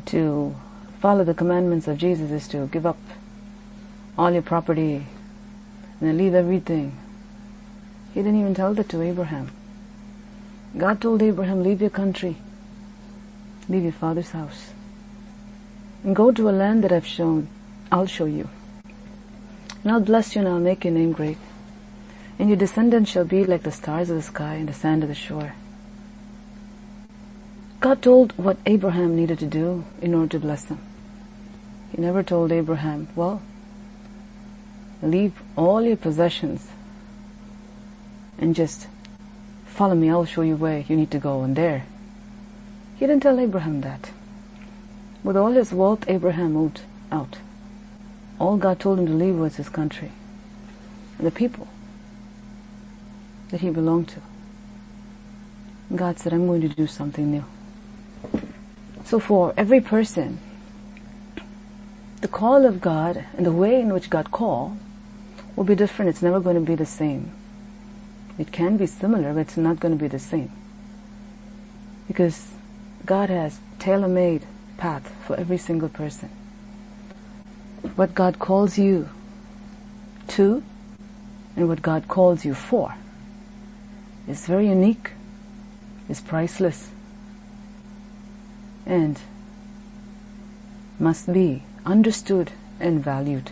A: to follow the commandments of Jesus is to give up all your property and leave everything. He didn't even tell that to Abraham. God told Abraham, leave your country, leave your father's house, and go to a land that I've shown, I'll show you. And I'll bless you and I'll make your name great. And your descendants shall be like the stars of the sky and the sand of the shore. God told what Abraham needed to do in order to bless them. He never told Abraham, well, leave all your possessions and just follow me, I'll show you where you need to go and there. He didn't tell Abraham that. With all his wealth, Abraham moved out. All God told him to leave was his country and the people that he belonged to. God said, I'm going to do something new. So for every person, the call of God and the way in which God called will be different. It's never going to be the same. It can be similar, but it's not going to be the same. Because God has tailor-made path for every single person. What God calls you to and what God calls you for is very unique, is priceless, and must be understood and valued.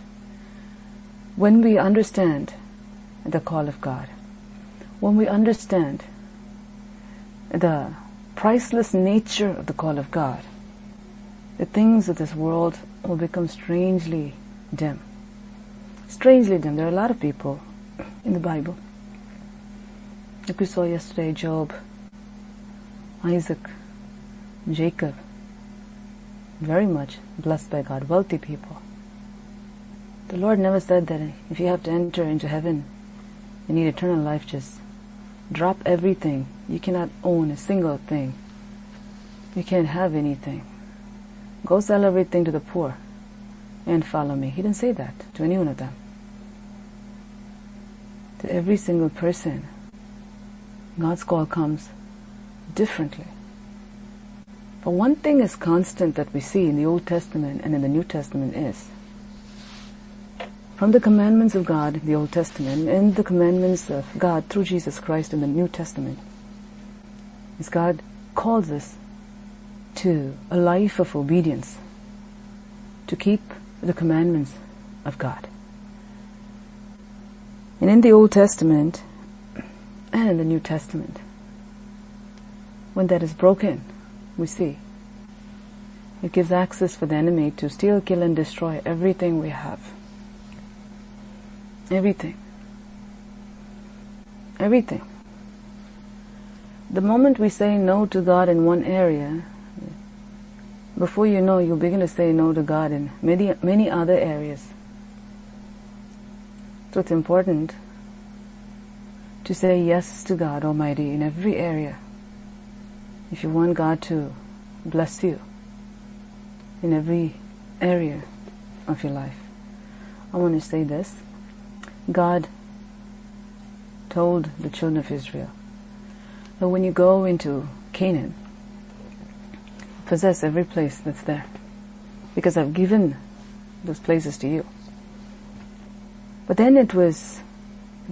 A: When we understand the call of God, when we understand the priceless nature of the call of God, the things of this world will become strangely dim. Strangely dim. There are a lot of people in the Bible. Like we saw yesterday, Job, Isaac, Jacob, very much blessed by God, wealthy people. The Lord never said that if you have to enter into heaven, you need eternal life, just drop everything. You cannot own a single thing. You can't have anything. Go sell everything to the poor and follow me. He didn't say that to any one of them. To every single person, God's call comes differently. But one thing is constant that we see in the Old Testament and in the New Testament is from the commandments of God in the Old Testament and the commandments of God through Jesus Christ in the New Testament is God calls us to a life of obedience, to keep the commandments of God. And in the Old Testament and the New Testament, when that is broken, we see it gives access for the enemy to steal, kill, and destroy everything we have. Everything. Everything. The moment we say no to God in one area, before you know, you'll begin to say no to God in many, many other areas. So it's important to say yes to God Almighty in every area if you want God to bless you in every area of your life. I want to say this. God told the children of Israel that when you go into Canaan, possess every place that's there. Because I've given those places to you. But then it was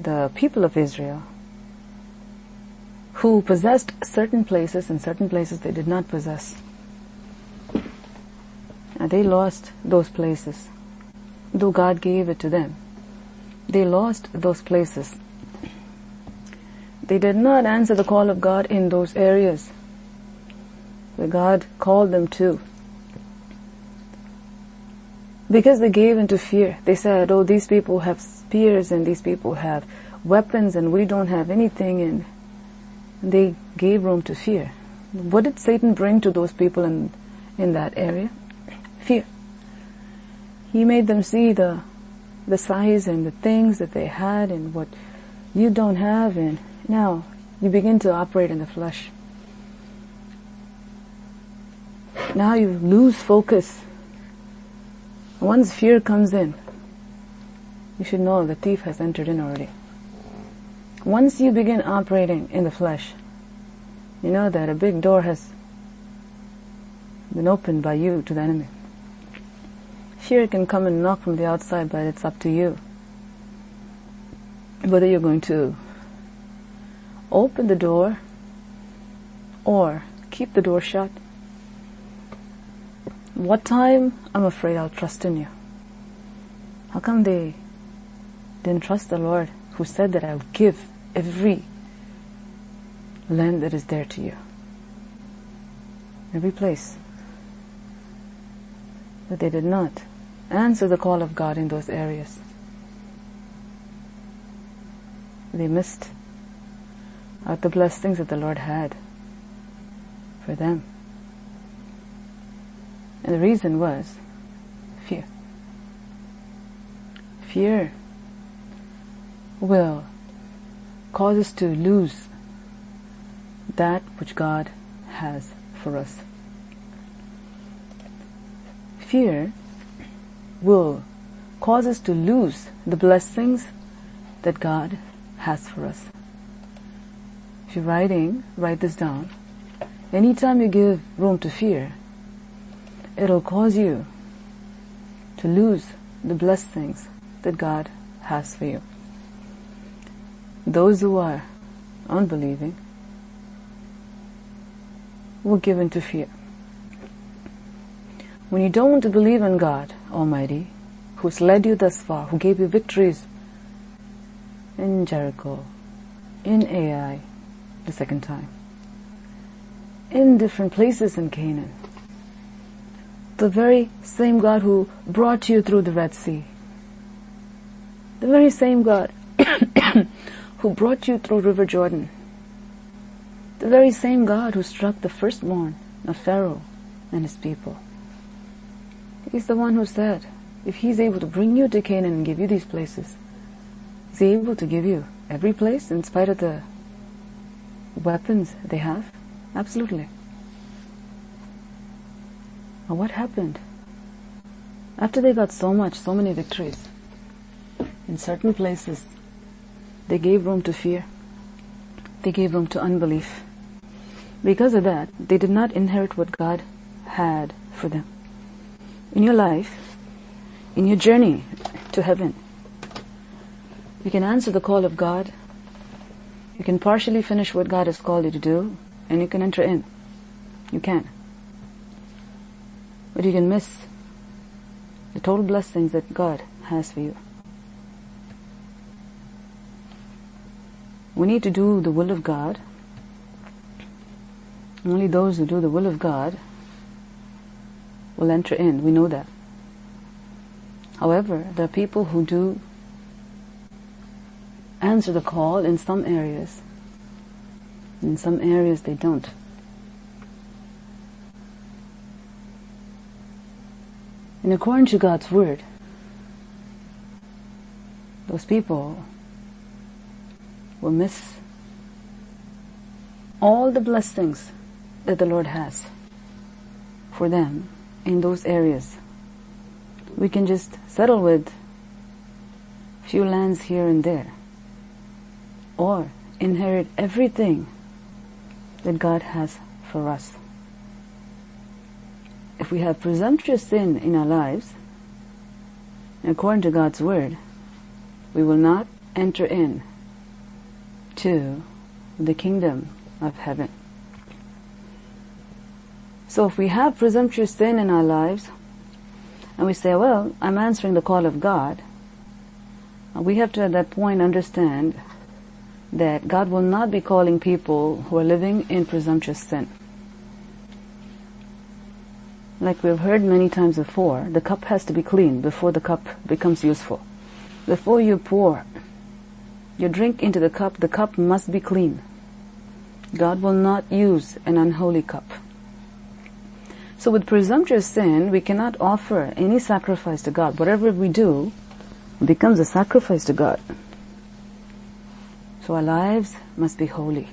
A: the people of Israel who possessed certain places and certain places they did not possess. And they lost those places. Though God gave it to them. They lost those places. They did not answer the call of God in those areas that God called them to. Because they gave into fear. They said, oh, these people have spears and these people have weapons and we don't have anything and they gave room to fear. What did Satan bring to those people in, in that area? Fear. He made them see the, the size and the things that they had and what you don't have and now you begin to operate in the flesh. Now you lose focus. Once fear comes in, you should know the thief has entered in already. Once you begin operating in the flesh, you know that a big door has been opened by you to the enemy. Fear can come and knock from the outside, but it's up to you. Whether you're going to open the door or keep the door shut What time I'm afraid I'll trust in you. How come they didn't trust the Lord who said that I'll give every land that is there to you? Every place. But they did not answer the call of God in those areas. They missed out the blessings that the Lord had for them. And the reason was fear. Fear will cause us to lose that which God has for us. Fear will cause us to lose the blessings that God has for us. If you're writing, write this down. Anytime you give room to fear, it'll cause you to lose the blessings that God has for you. Those who are unbelieving were given to fear. When you don't believe in God Almighty, who's led you thus far, who gave you victories in Jericho, in Ai, the second time, in different places in Canaan, the very same God who brought you through the Red Sea, the very same God who brought you through River Jordan, the very same God who struck the firstborn of Pharaoh and his people. He's the one who said, if he's able to bring you to Canaan and give you these places, is he able to give you every place in spite of the weapons they have? Absolutely. Now what happened? After they got so much, so many victories, in certain places, they gave room to fear. They gave room to unbelief. Because of that, they did not inherit what God had for them. In your life, in your journey to heaven, you can answer the call of God. You can partially finish what God has called you to do, and you can enter in. You can. But you can miss the total blessings that God has for you. We need to do the will of God. Only those who do the will of God will enter in. We know that. However, there are people who do answer the call in some areas. In some areas they don't. And according to God's word, those people will miss all the blessings that the Lord has for them in those areas. We can just settle with few lands here and there or inherit everything that God has for us if we have presumptuous sin in our lives, according to God's word, we will not enter in to the kingdom of heaven. So if we have presumptuous sin in our lives, and we say, well, I'm answering the call of God, we have to at that point understand that God will not be calling people who are living in presumptuous sin like we've heard many times before, the cup has to be clean before the cup becomes useful. Before you pour your drink into the cup, the cup must be clean. God will not use an unholy cup. So with presumptuous sin, we cannot offer any sacrifice to God. Whatever we do becomes a sacrifice to God. So our lives must be holy.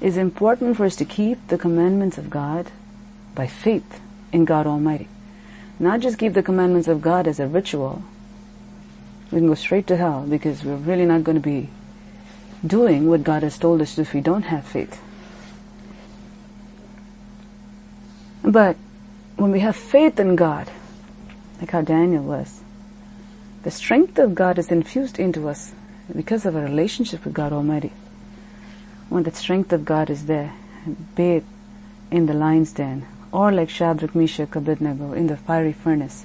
A: It's important for us to keep the commandments of God by faith in God Almighty. Not just keep the commandments of God as a ritual. We can go straight to hell because we're really not going to be doing what God has told us if we don't have faith. But when we have faith in God, like how Daniel was, the strength of God is infused into us because of our relationship with God Almighty. When the strength of God is there, be it in the lion's den or like Shadrach, Meshach, Abednego in the fiery furnace.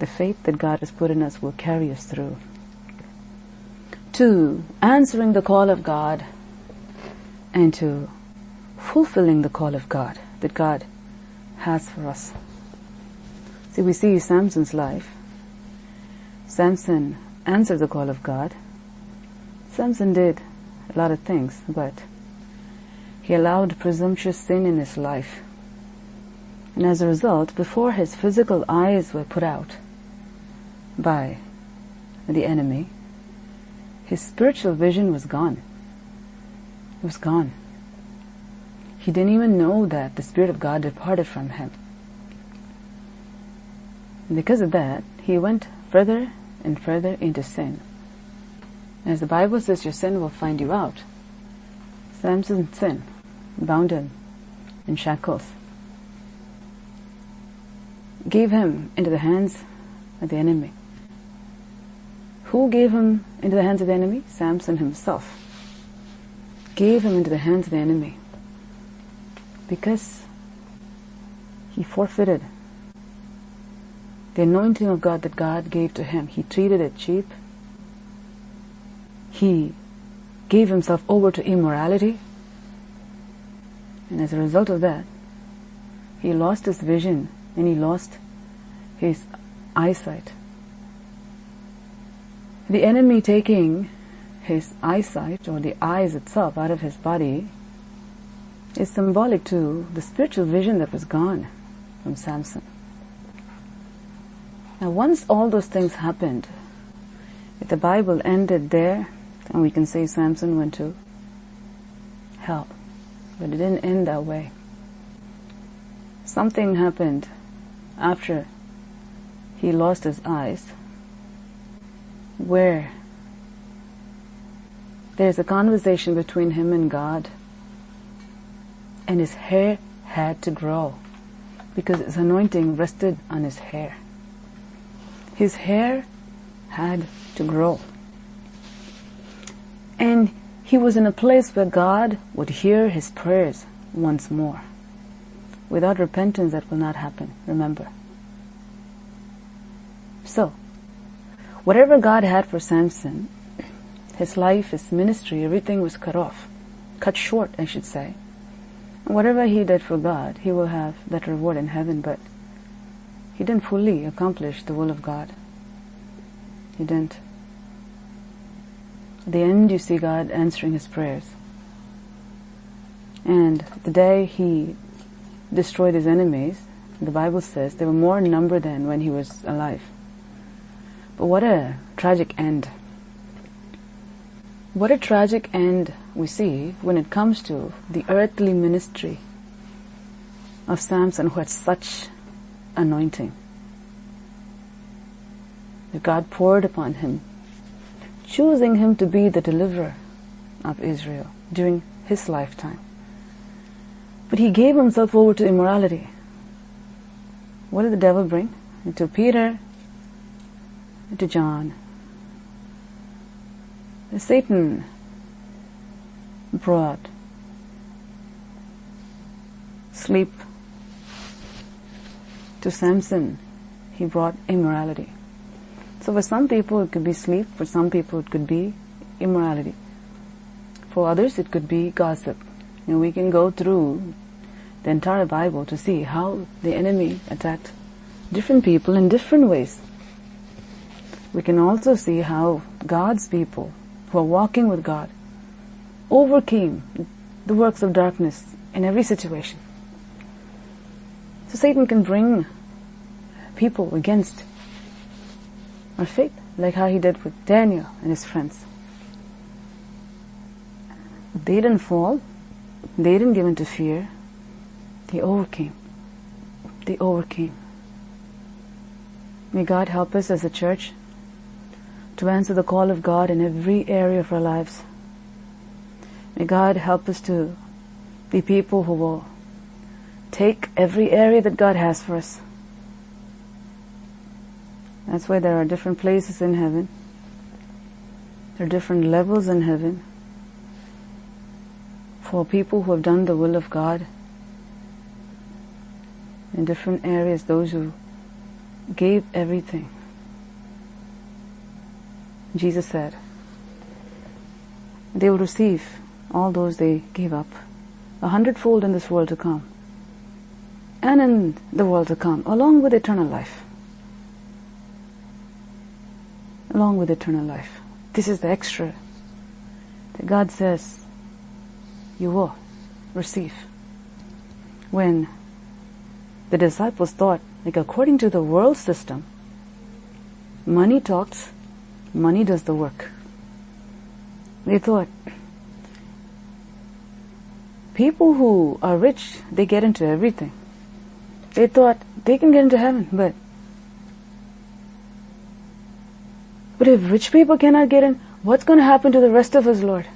A: The faith that God has put in us will carry us through. Two, answering the call of God and to fulfilling the call of God that God has for us. See, we see Samson's life. Samson answered the call of God. Samson did a lot of things, but he allowed presumptuous sin in his life. And as a result, before his physical eyes were put out by the enemy, his spiritual vision was gone. It was gone. He didn't even know that the Spirit of God departed from him. And because of that, he went further and further into sin. As the Bible says, your sin will find you out. Samson's sin bound him in shackles, gave him into the hands of the enemy. Who gave him into the hands of the enemy? Samson himself. Gave him into the hands of the enemy. Because he forfeited the anointing of God that God gave to him. He treated it cheap. He gave himself over to immorality. And as a result of that, he lost his vision and he lost his eyesight. The enemy taking his eyesight or the eyes itself out of his body is symbolic to the spiritual vision that was gone from Samson. Now once all those things happened, if the Bible ended there, and we can say Samson went to hell. But it didn't end that way. Something happened after he lost his eyes where there's a conversation between him and God and his hair had to grow because his anointing rested on his hair. His hair had to grow. And he was in a place where God would hear his prayers once more. Without repentance, that will not happen, remember. So, whatever God had for Samson, his life, his ministry, everything was cut off. Cut short, I should say. And whatever he did for God, he will have that reward in heaven, but he didn't fully accomplish the will of God. He didn't. At the end, you see God answering his prayers. And the day he destroyed his enemies, the Bible says they were more in number than when he was alive. But what a tragic end. What a tragic end we see when it comes to the earthly ministry of Samson who had such anointing that God poured upon him choosing him to be the deliverer of Israel during his lifetime. But he gave himself over to immorality. What did the devil bring? To Peter, to John. Satan brought sleep to Samson. He brought immorality. So for some people it could be sleep, for some people it could be immorality. For others it could be gossip. And we can go through the entire Bible to see how the enemy attacked different people in different ways. We can also see how God's people who are walking with God overcame the works of darkness in every situation. So Satan can bring people against our faith, like how he did with Daniel and his friends. They didn't fall. They didn't give in to fear. They overcame. They overcame. May God help us as a church to answer the call of God in every area of our lives. May God help us to be people who will take every area that God has for us that's why there are different places in heaven. There are different levels in heaven for people who have done the will of God. in different areas, those who gave everything. Jesus said, they will receive all those they gave up. A hundredfold in this world to come and in the world to come along with eternal life. Along with eternal life. This is the extra that God says you will receive. When the disciples thought like according to the world system money talks money does the work they thought, people who are rich, they get into everything. They thought they can get into heaven, but but if rich people cannot get in, what's going to happen to the rest of us, Lord?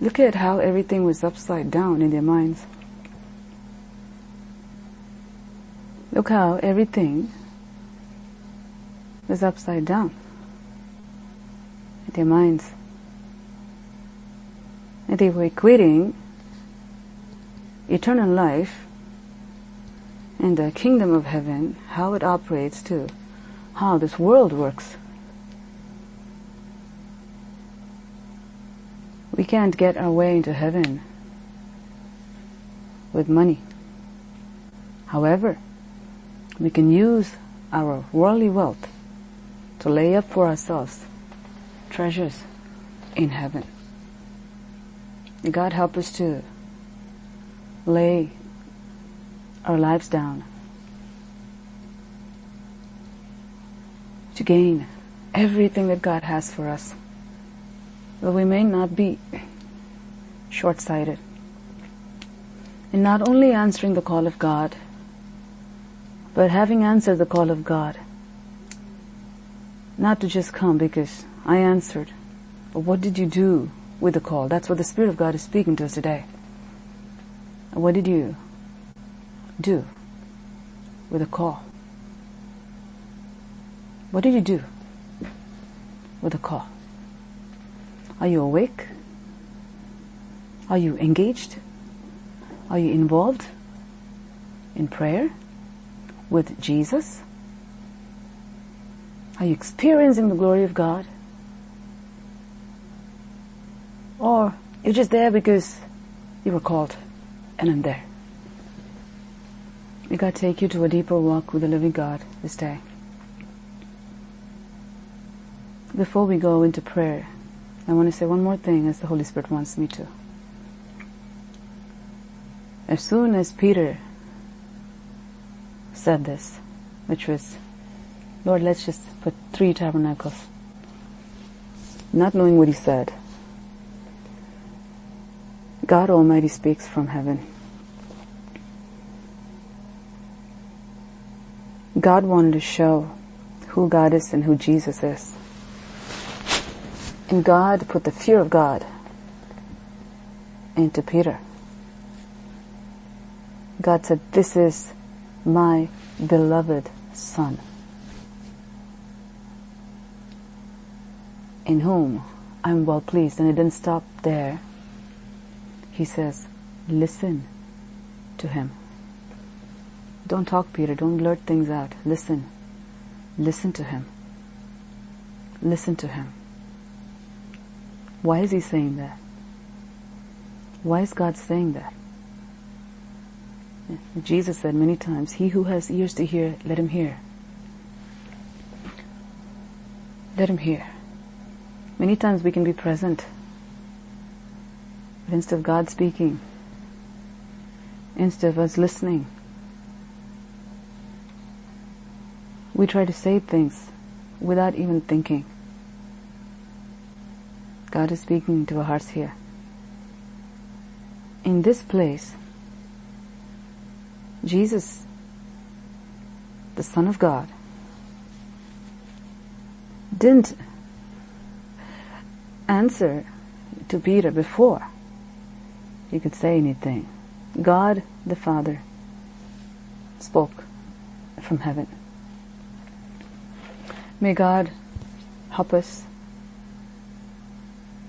A: Look at how everything was upside down in their minds. Look how everything was upside down their minds. And they were equating eternal life and the kingdom of heaven, how it operates to how this world works. We can't get our way into heaven with money. However, we can use our worldly wealth to lay up for ourselves treasures in heaven. God help us to lay our lives down to gain everything that God has for us. But we may not be short-sighted in not only answering the call of God, but having answered the call of God, not to just come because I answered, but what did you do with the call. That's what the Spirit of God is speaking to us today. What did you do with the call? What did you do with the call? Are you awake? Are you engaged? Are you involved in prayer with Jesus? Are you experiencing the glory of God? Or you're just there because you were called and I'm there. May God take you to a deeper walk with the living God this day. Before we go into prayer, I want to say one more thing as the Holy Spirit wants me to. As soon as Peter said this, which was, Lord, let's just put three tabernacles, not knowing what he said, God Almighty speaks from heaven. God wanted to show who God is and who Jesus is. And God put the fear of God into Peter. God said, this is my beloved son in whom I'm well pleased. And it didn't stop there he says, listen to him. Don't talk, Peter. Don't blurt things out. Listen. Listen to him. Listen to him. Why is he saying that? Why is God saying that? Jesus said many times, he who has ears to hear, let him hear. Let him hear. Many times we can be present instead of God speaking, instead of us listening, we try to say things without even thinking. God is speaking to our hearts here. In this place, Jesus, the Son of God, didn't answer to Peter before he could say anything. God the Father spoke from heaven. May God help us.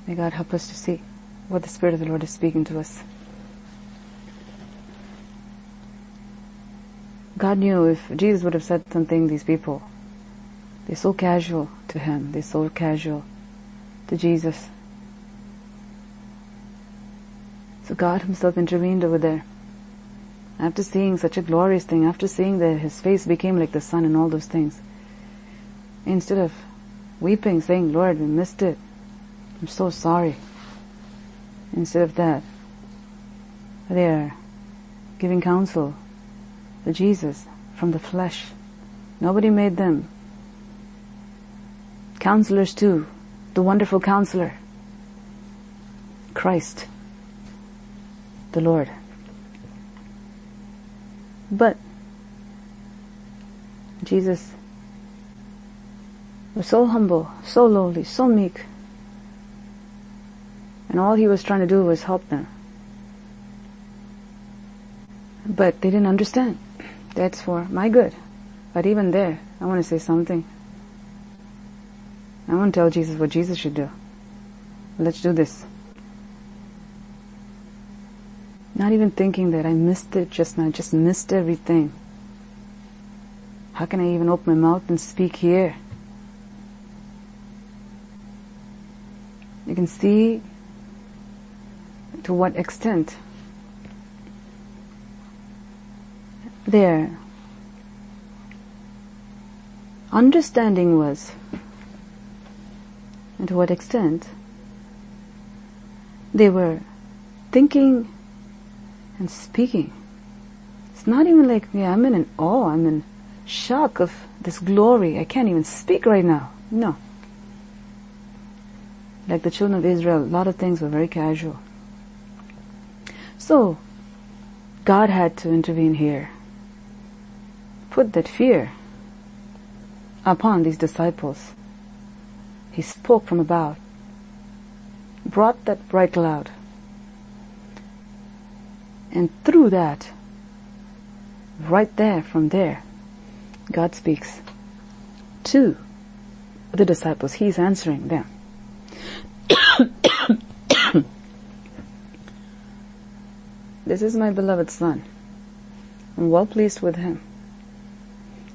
A: May God help us to see what the Spirit of the Lord is speaking to us. God knew if Jesus would have said something, these people, they're so casual to Him, they're so casual to Jesus. So God Himself intervened over there. After seeing such a glorious thing, after seeing that His face became like the sun and all those things, instead of weeping, saying, Lord, we missed it. I'm so sorry. Instead of that, they are giving counsel to Jesus from the flesh. Nobody made them. Counselors too, the wonderful counselor, Christ, the Lord. But Jesus was so humble, so lowly, so meek. And all he was trying to do was help them. But they didn't understand. That's for my good. But even there, I want to say something. I want to tell Jesus what Jesus should do. Let's do this. Not even thinking that I missed it just now, just missed everything. How can I even open my mouth and speak here? You can see to what extent There. understanding was and to what extent they were thinking and speaking. It's not even like, yeah, I'm in an awe, I'm in shock of this glory. I can't even speak right now. No. Like the children of Israel, a lot of things were very casual. So, God had to intervene here. Put that fear upon these disciples. He spoke from above, brought that bright cloud, and through that, right there, from there, God speaks to the disciples. He's answering them. this is my beloved son. I'm well pleased with him.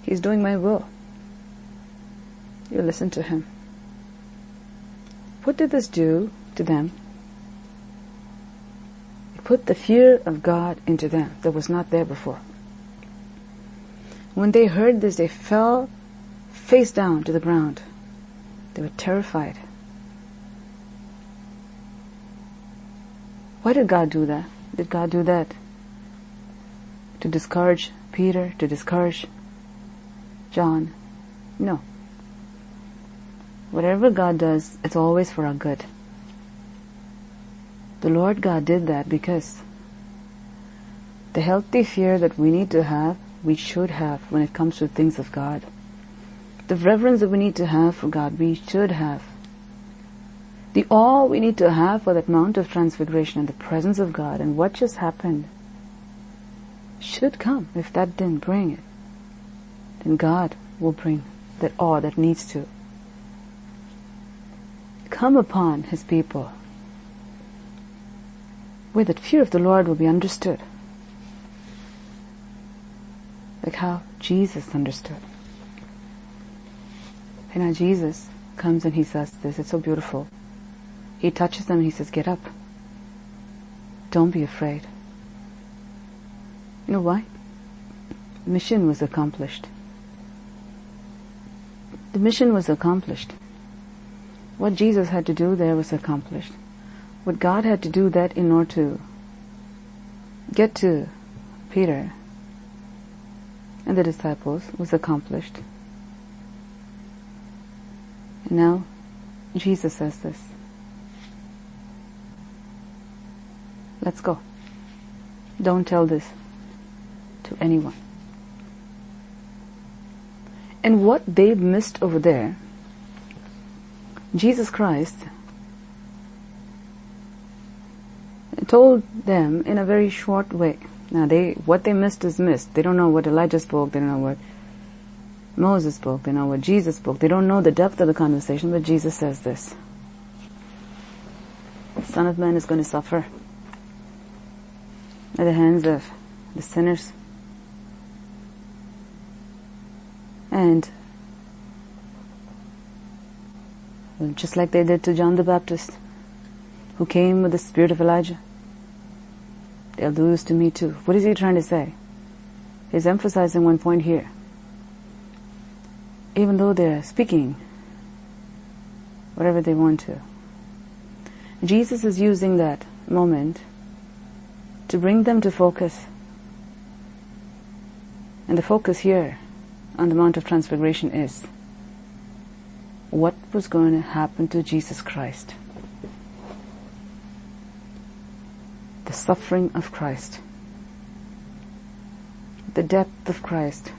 A: He's doing my will. You listen to him. What did this do to them? Put the fear of God into them that was not there before. When they heard this, they fell face down to the ground. They were terrified. Why did God do that? Did God do that to discourage Peter, to discourage John? No. Whatever God does, it's always for our good. The Lord God did that because the healthy fear that we need to have, we should have when it comes to things of God. The reverence that we need to have for God, we should have. The awe we need to have for that Mount of Transfiguration and the presence of God and what just happened should come. If that didn't bring it, then God will bring that awe that needs to come upon his people, where that fear of the Lord will be understood. Like how Jesus understood. And now Jesus comes and he says this, it's so beautiful. He touches them and he says, get up. Don't be afraid. You know why? mission was accomplished. The mission was accomplished. What Jesus had to do there was accomplished. What God had to do that in order to get to Peter and the disciples was accomplished. And now Jesus says this. Let's go. Don't tell this to anyone. And what they've missed over there Jesus Christ told them in a very short way. Now they, what they missed is missed. They don't know what Elijah spoke, they don't know what Moses spoke, they know what Jesus spoke. They don't know the depth of the conversation, but Jesus says this. The Son of Man is going to suffer at the hands of the sinners. And just like they did to John the Baptist, who came with the spirit of Elijah, they'll do this to me too. What is he trying to say? He's emphasizing one point here. Even though they're speaking whatever they want to, Jesus is using that moment to bring them to focus. And the focus here on the Mount of Transfiguration is what was going to happen to Jesus Christ. The suffering of Christ. The death of Christ.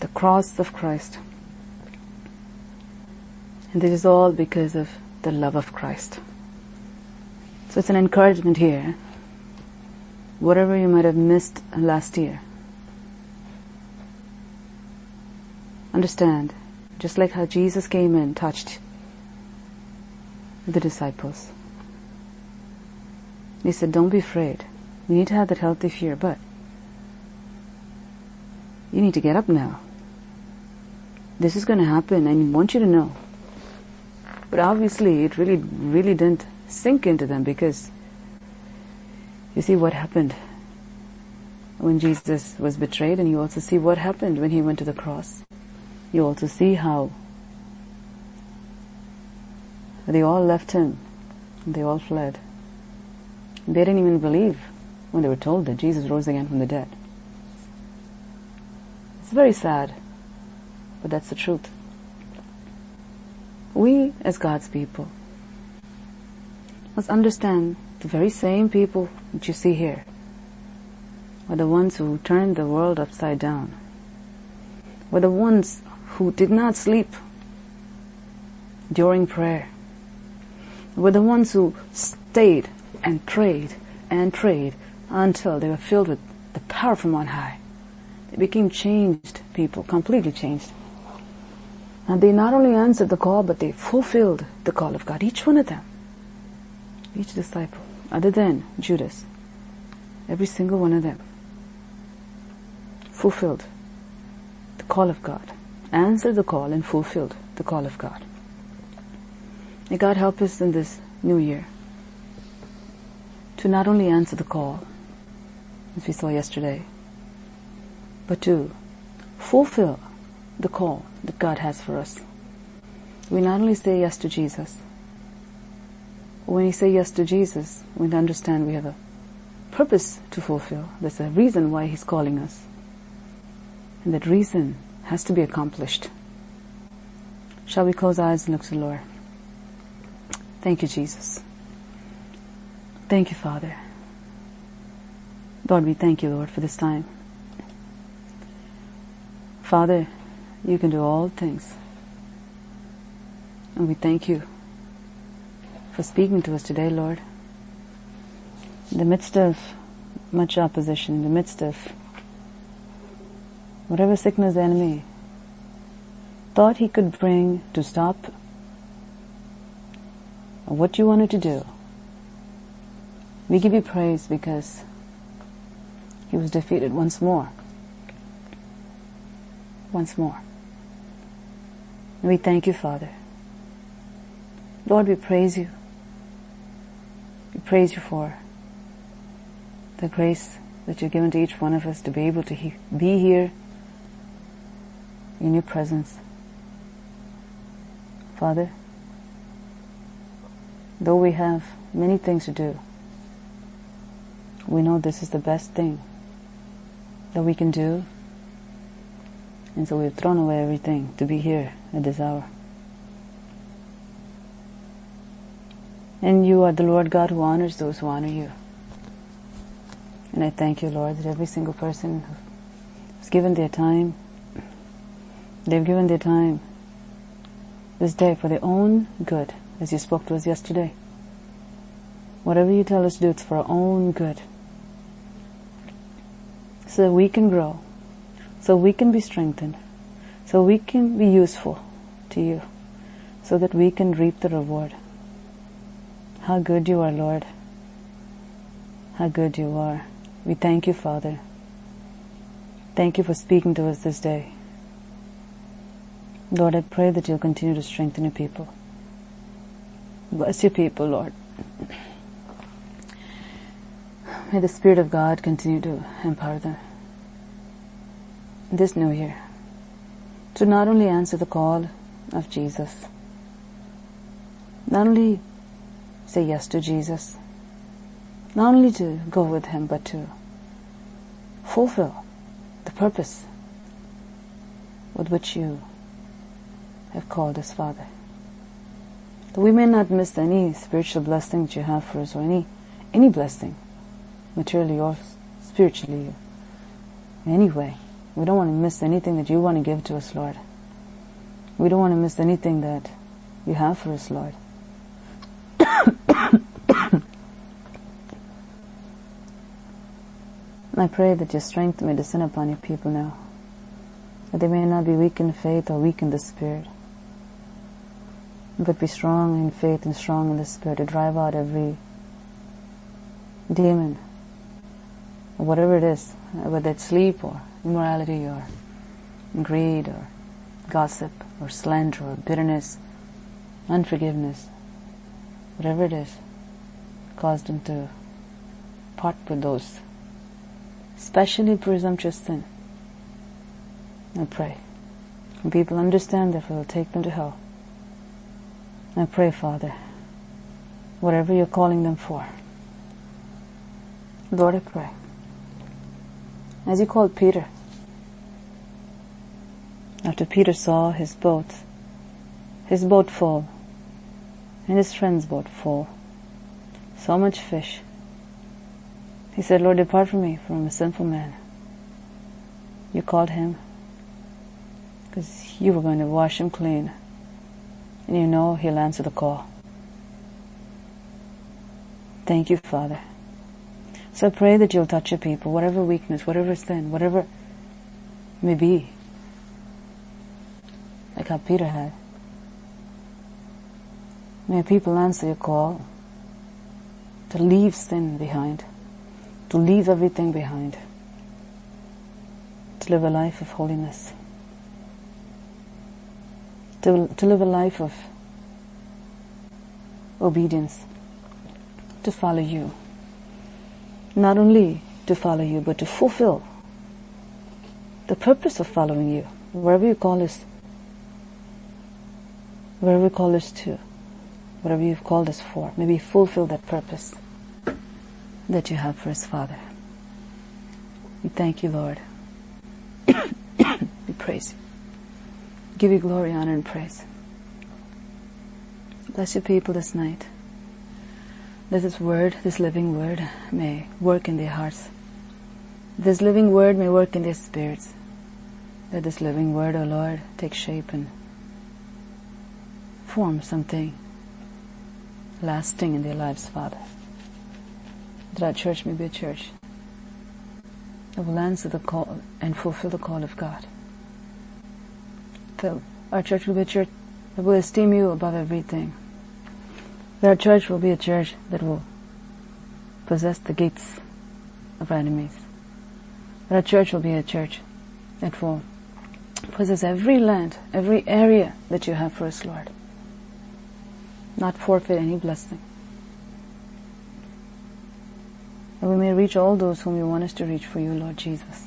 A: The cross of Christ. And this is all because of the love of Christ. So it's an encouragement here. Whatever you might have missed last year. Understand, just like how Jesus came and touched the disciples. He said, don't be afraid. You need to have that healthy fear, but you need to get up now. This is going to happen and I want you to know. But obviously it really, really didn't sink into them because you see what happened when Jesus was betrayed and you also see what happened when he went to the cross. You also see how they all left him. They all fled. They didn't even believe when they were told that Jesus rose again from the dead. It's very sad, but that's the truth. We, as God's people, must understand the very same people that you see here were the ones who turned the world upside down, were the ones who did not sleep during prayer, were the ones who stayed and prayed and prayed until they were filled with the power from on high. They became changed people, completely changed. And they not only answered the call, but they fulfilled the call of God, each one of them. Each disciple, other than Judas. Every single one of them fulfilled the call of God, answered the call and fulfilled the call of God. May God help us in this new year to not only answer the call, as we saw yesterday, but to fulfill the call that God has for us. We not only say yes to Jesus, when we say yes to Jesus, we understand we have a purpose to fulfill. There's a reason why He's calling us. And that reason has to be accomplished. Shall we close our eyes and look to the Lord? Thank you, Jesus. Thank you, Father. Lord, we thank you, Lord, for this time. Father, you can do all things. And we thank you for speaking to us today, Lord. In the midst of much opposition, in the midst of whatever sickness the enemy thought he could bring to stop what you wanted to do, we give you praise because he was defeated once more. Once more. We thank you, Father. Lord, we praise you we praise you for the grace that you've given to each one of us to be able to he- be here in your presence. Father, though we have many things to do, we know this is the best thing that we can do. And so we've thrown away everything to be here at this hour. And you are the Lord God who honors those who honor you. And I thank you, Lord, that every single person who's given their time, they've given their time this day for their own good, as you spoke to us yesterday. Whatever you tell us to do, it's for our own good. So that we can grow, so we can be strengthened, so we can be useful to you, so that we can reap the reward. How good you are, Lord. How good you are. We thank you, Father. Thank you for speaking to us this day. Lord, I pray that you'll continue to strengthen your people. Bless your people, Lord. May the Spirit of God continue to empower them this new year to not only answer the call of Jesus, not only say yes to Jesus, not only to go with Him, but to fulfill the purpose with which you have called us, Father. That we may not miss any spiritual blessing that you have for us or any, any blessing, materially or spiritually, anyway. We don't want to miss anything that you want to give to us, Lord. We don't want to miss anything that you have for us, Lord. I pray that your strength may descend upon your people now, that they may not be weak in faith or weak in the spirit, but be strong in faith and strong in the spirit to drive out every demon, whatever it is, whether it's sleep or immorality or greed or gossip or slander or bitterness, unforgiveness, whatever it is, cause them to part with those, especially presumptuous sin. I pray. When people understand that it will take them to hell. I pray, Father, whatever you're calling them for, Lord, I pray as he called Peter. After Peter saw his boat, his boat fall, and his friend's boat fall, so much fish, he said, Lord, depart from me, for I'm a sinful man. You called him because you were going to wash him clean, and you know he'll answer the call. Thank you, Father. So pray that you'll touch your people, whatever weakness, whatever sin, whatever may be. Like how Peter had. May people answer your call to leave sin behind, to leave everything behind, to live a life of holiness, to, to live a life of obedience, to follow you not only to follow you, but to fulfill the purpose of following you, wherever you call us, wherever you call us to, whatever you've called us for, maybe fulfill that purpose that you have for us, Father. We thank you, Lord. we praise you. Give you glory, honor, and praise. Bless your people this night that this word, this living word, may work in their hearts. This living word may work in their spirits. That this living word, O oh Lord, take shape and form something lasting in their lives, Father. That our church may be a church that will answer the call and fulfill the call of God. That our church will be a church that will esteem you above everything our church will be a church that will possess the gates of enemies. Our church will be a church that will possess every land, every area that you have for us, Lord. Not forfeit any blessing. That we may reach all those whom you want us to reach for you, Lord Jesus.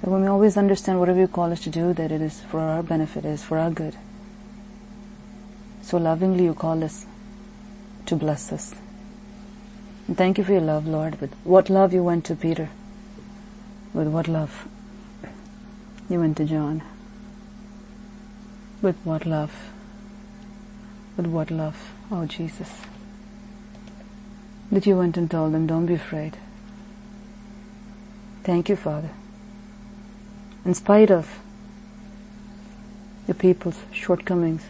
A: That we may always understand whatever you call us to do, that it is for our benefit, it is for our good. So lovingly you call us to bless us. And thank you for your love, Lord. With what love you went to Peter. With what love you went to John. With what love. With what love, oh Jesus. That you went and told them, don't be afraid. Thank you, Father. In spite of the people's shortcomings,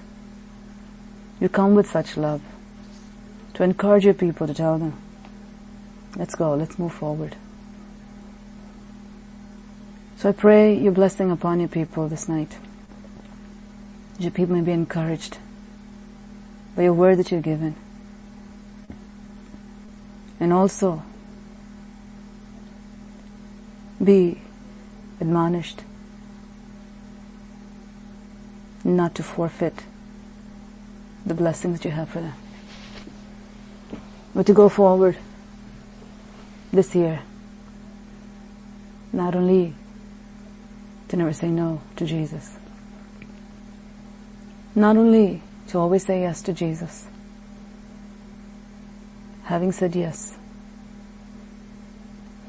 A: you come with such love to encourage your people to tell them, let's go, let's move forward. So I pray your blessing upon your people this night. Your people may be encouraged by your word that you've given. And also be admonished not to forfeit the blessings you have for them. But to go forward this year, not only to never say no to Jesus, not only to always say yes to Jesus, having said yes,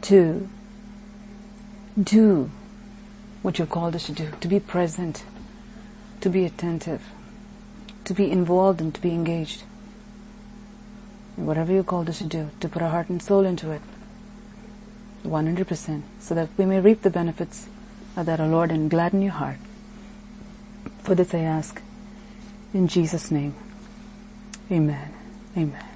A: to do what you're called us to do, to be present, to be attentive, to be involved and to be engaged. Whatever you're called us to do, to put our heart and soul into it. 100%, so that we may reap the benefits of that, O Lord, and gladden your heart. For this I ask in Jesus' name. Amen. Amen.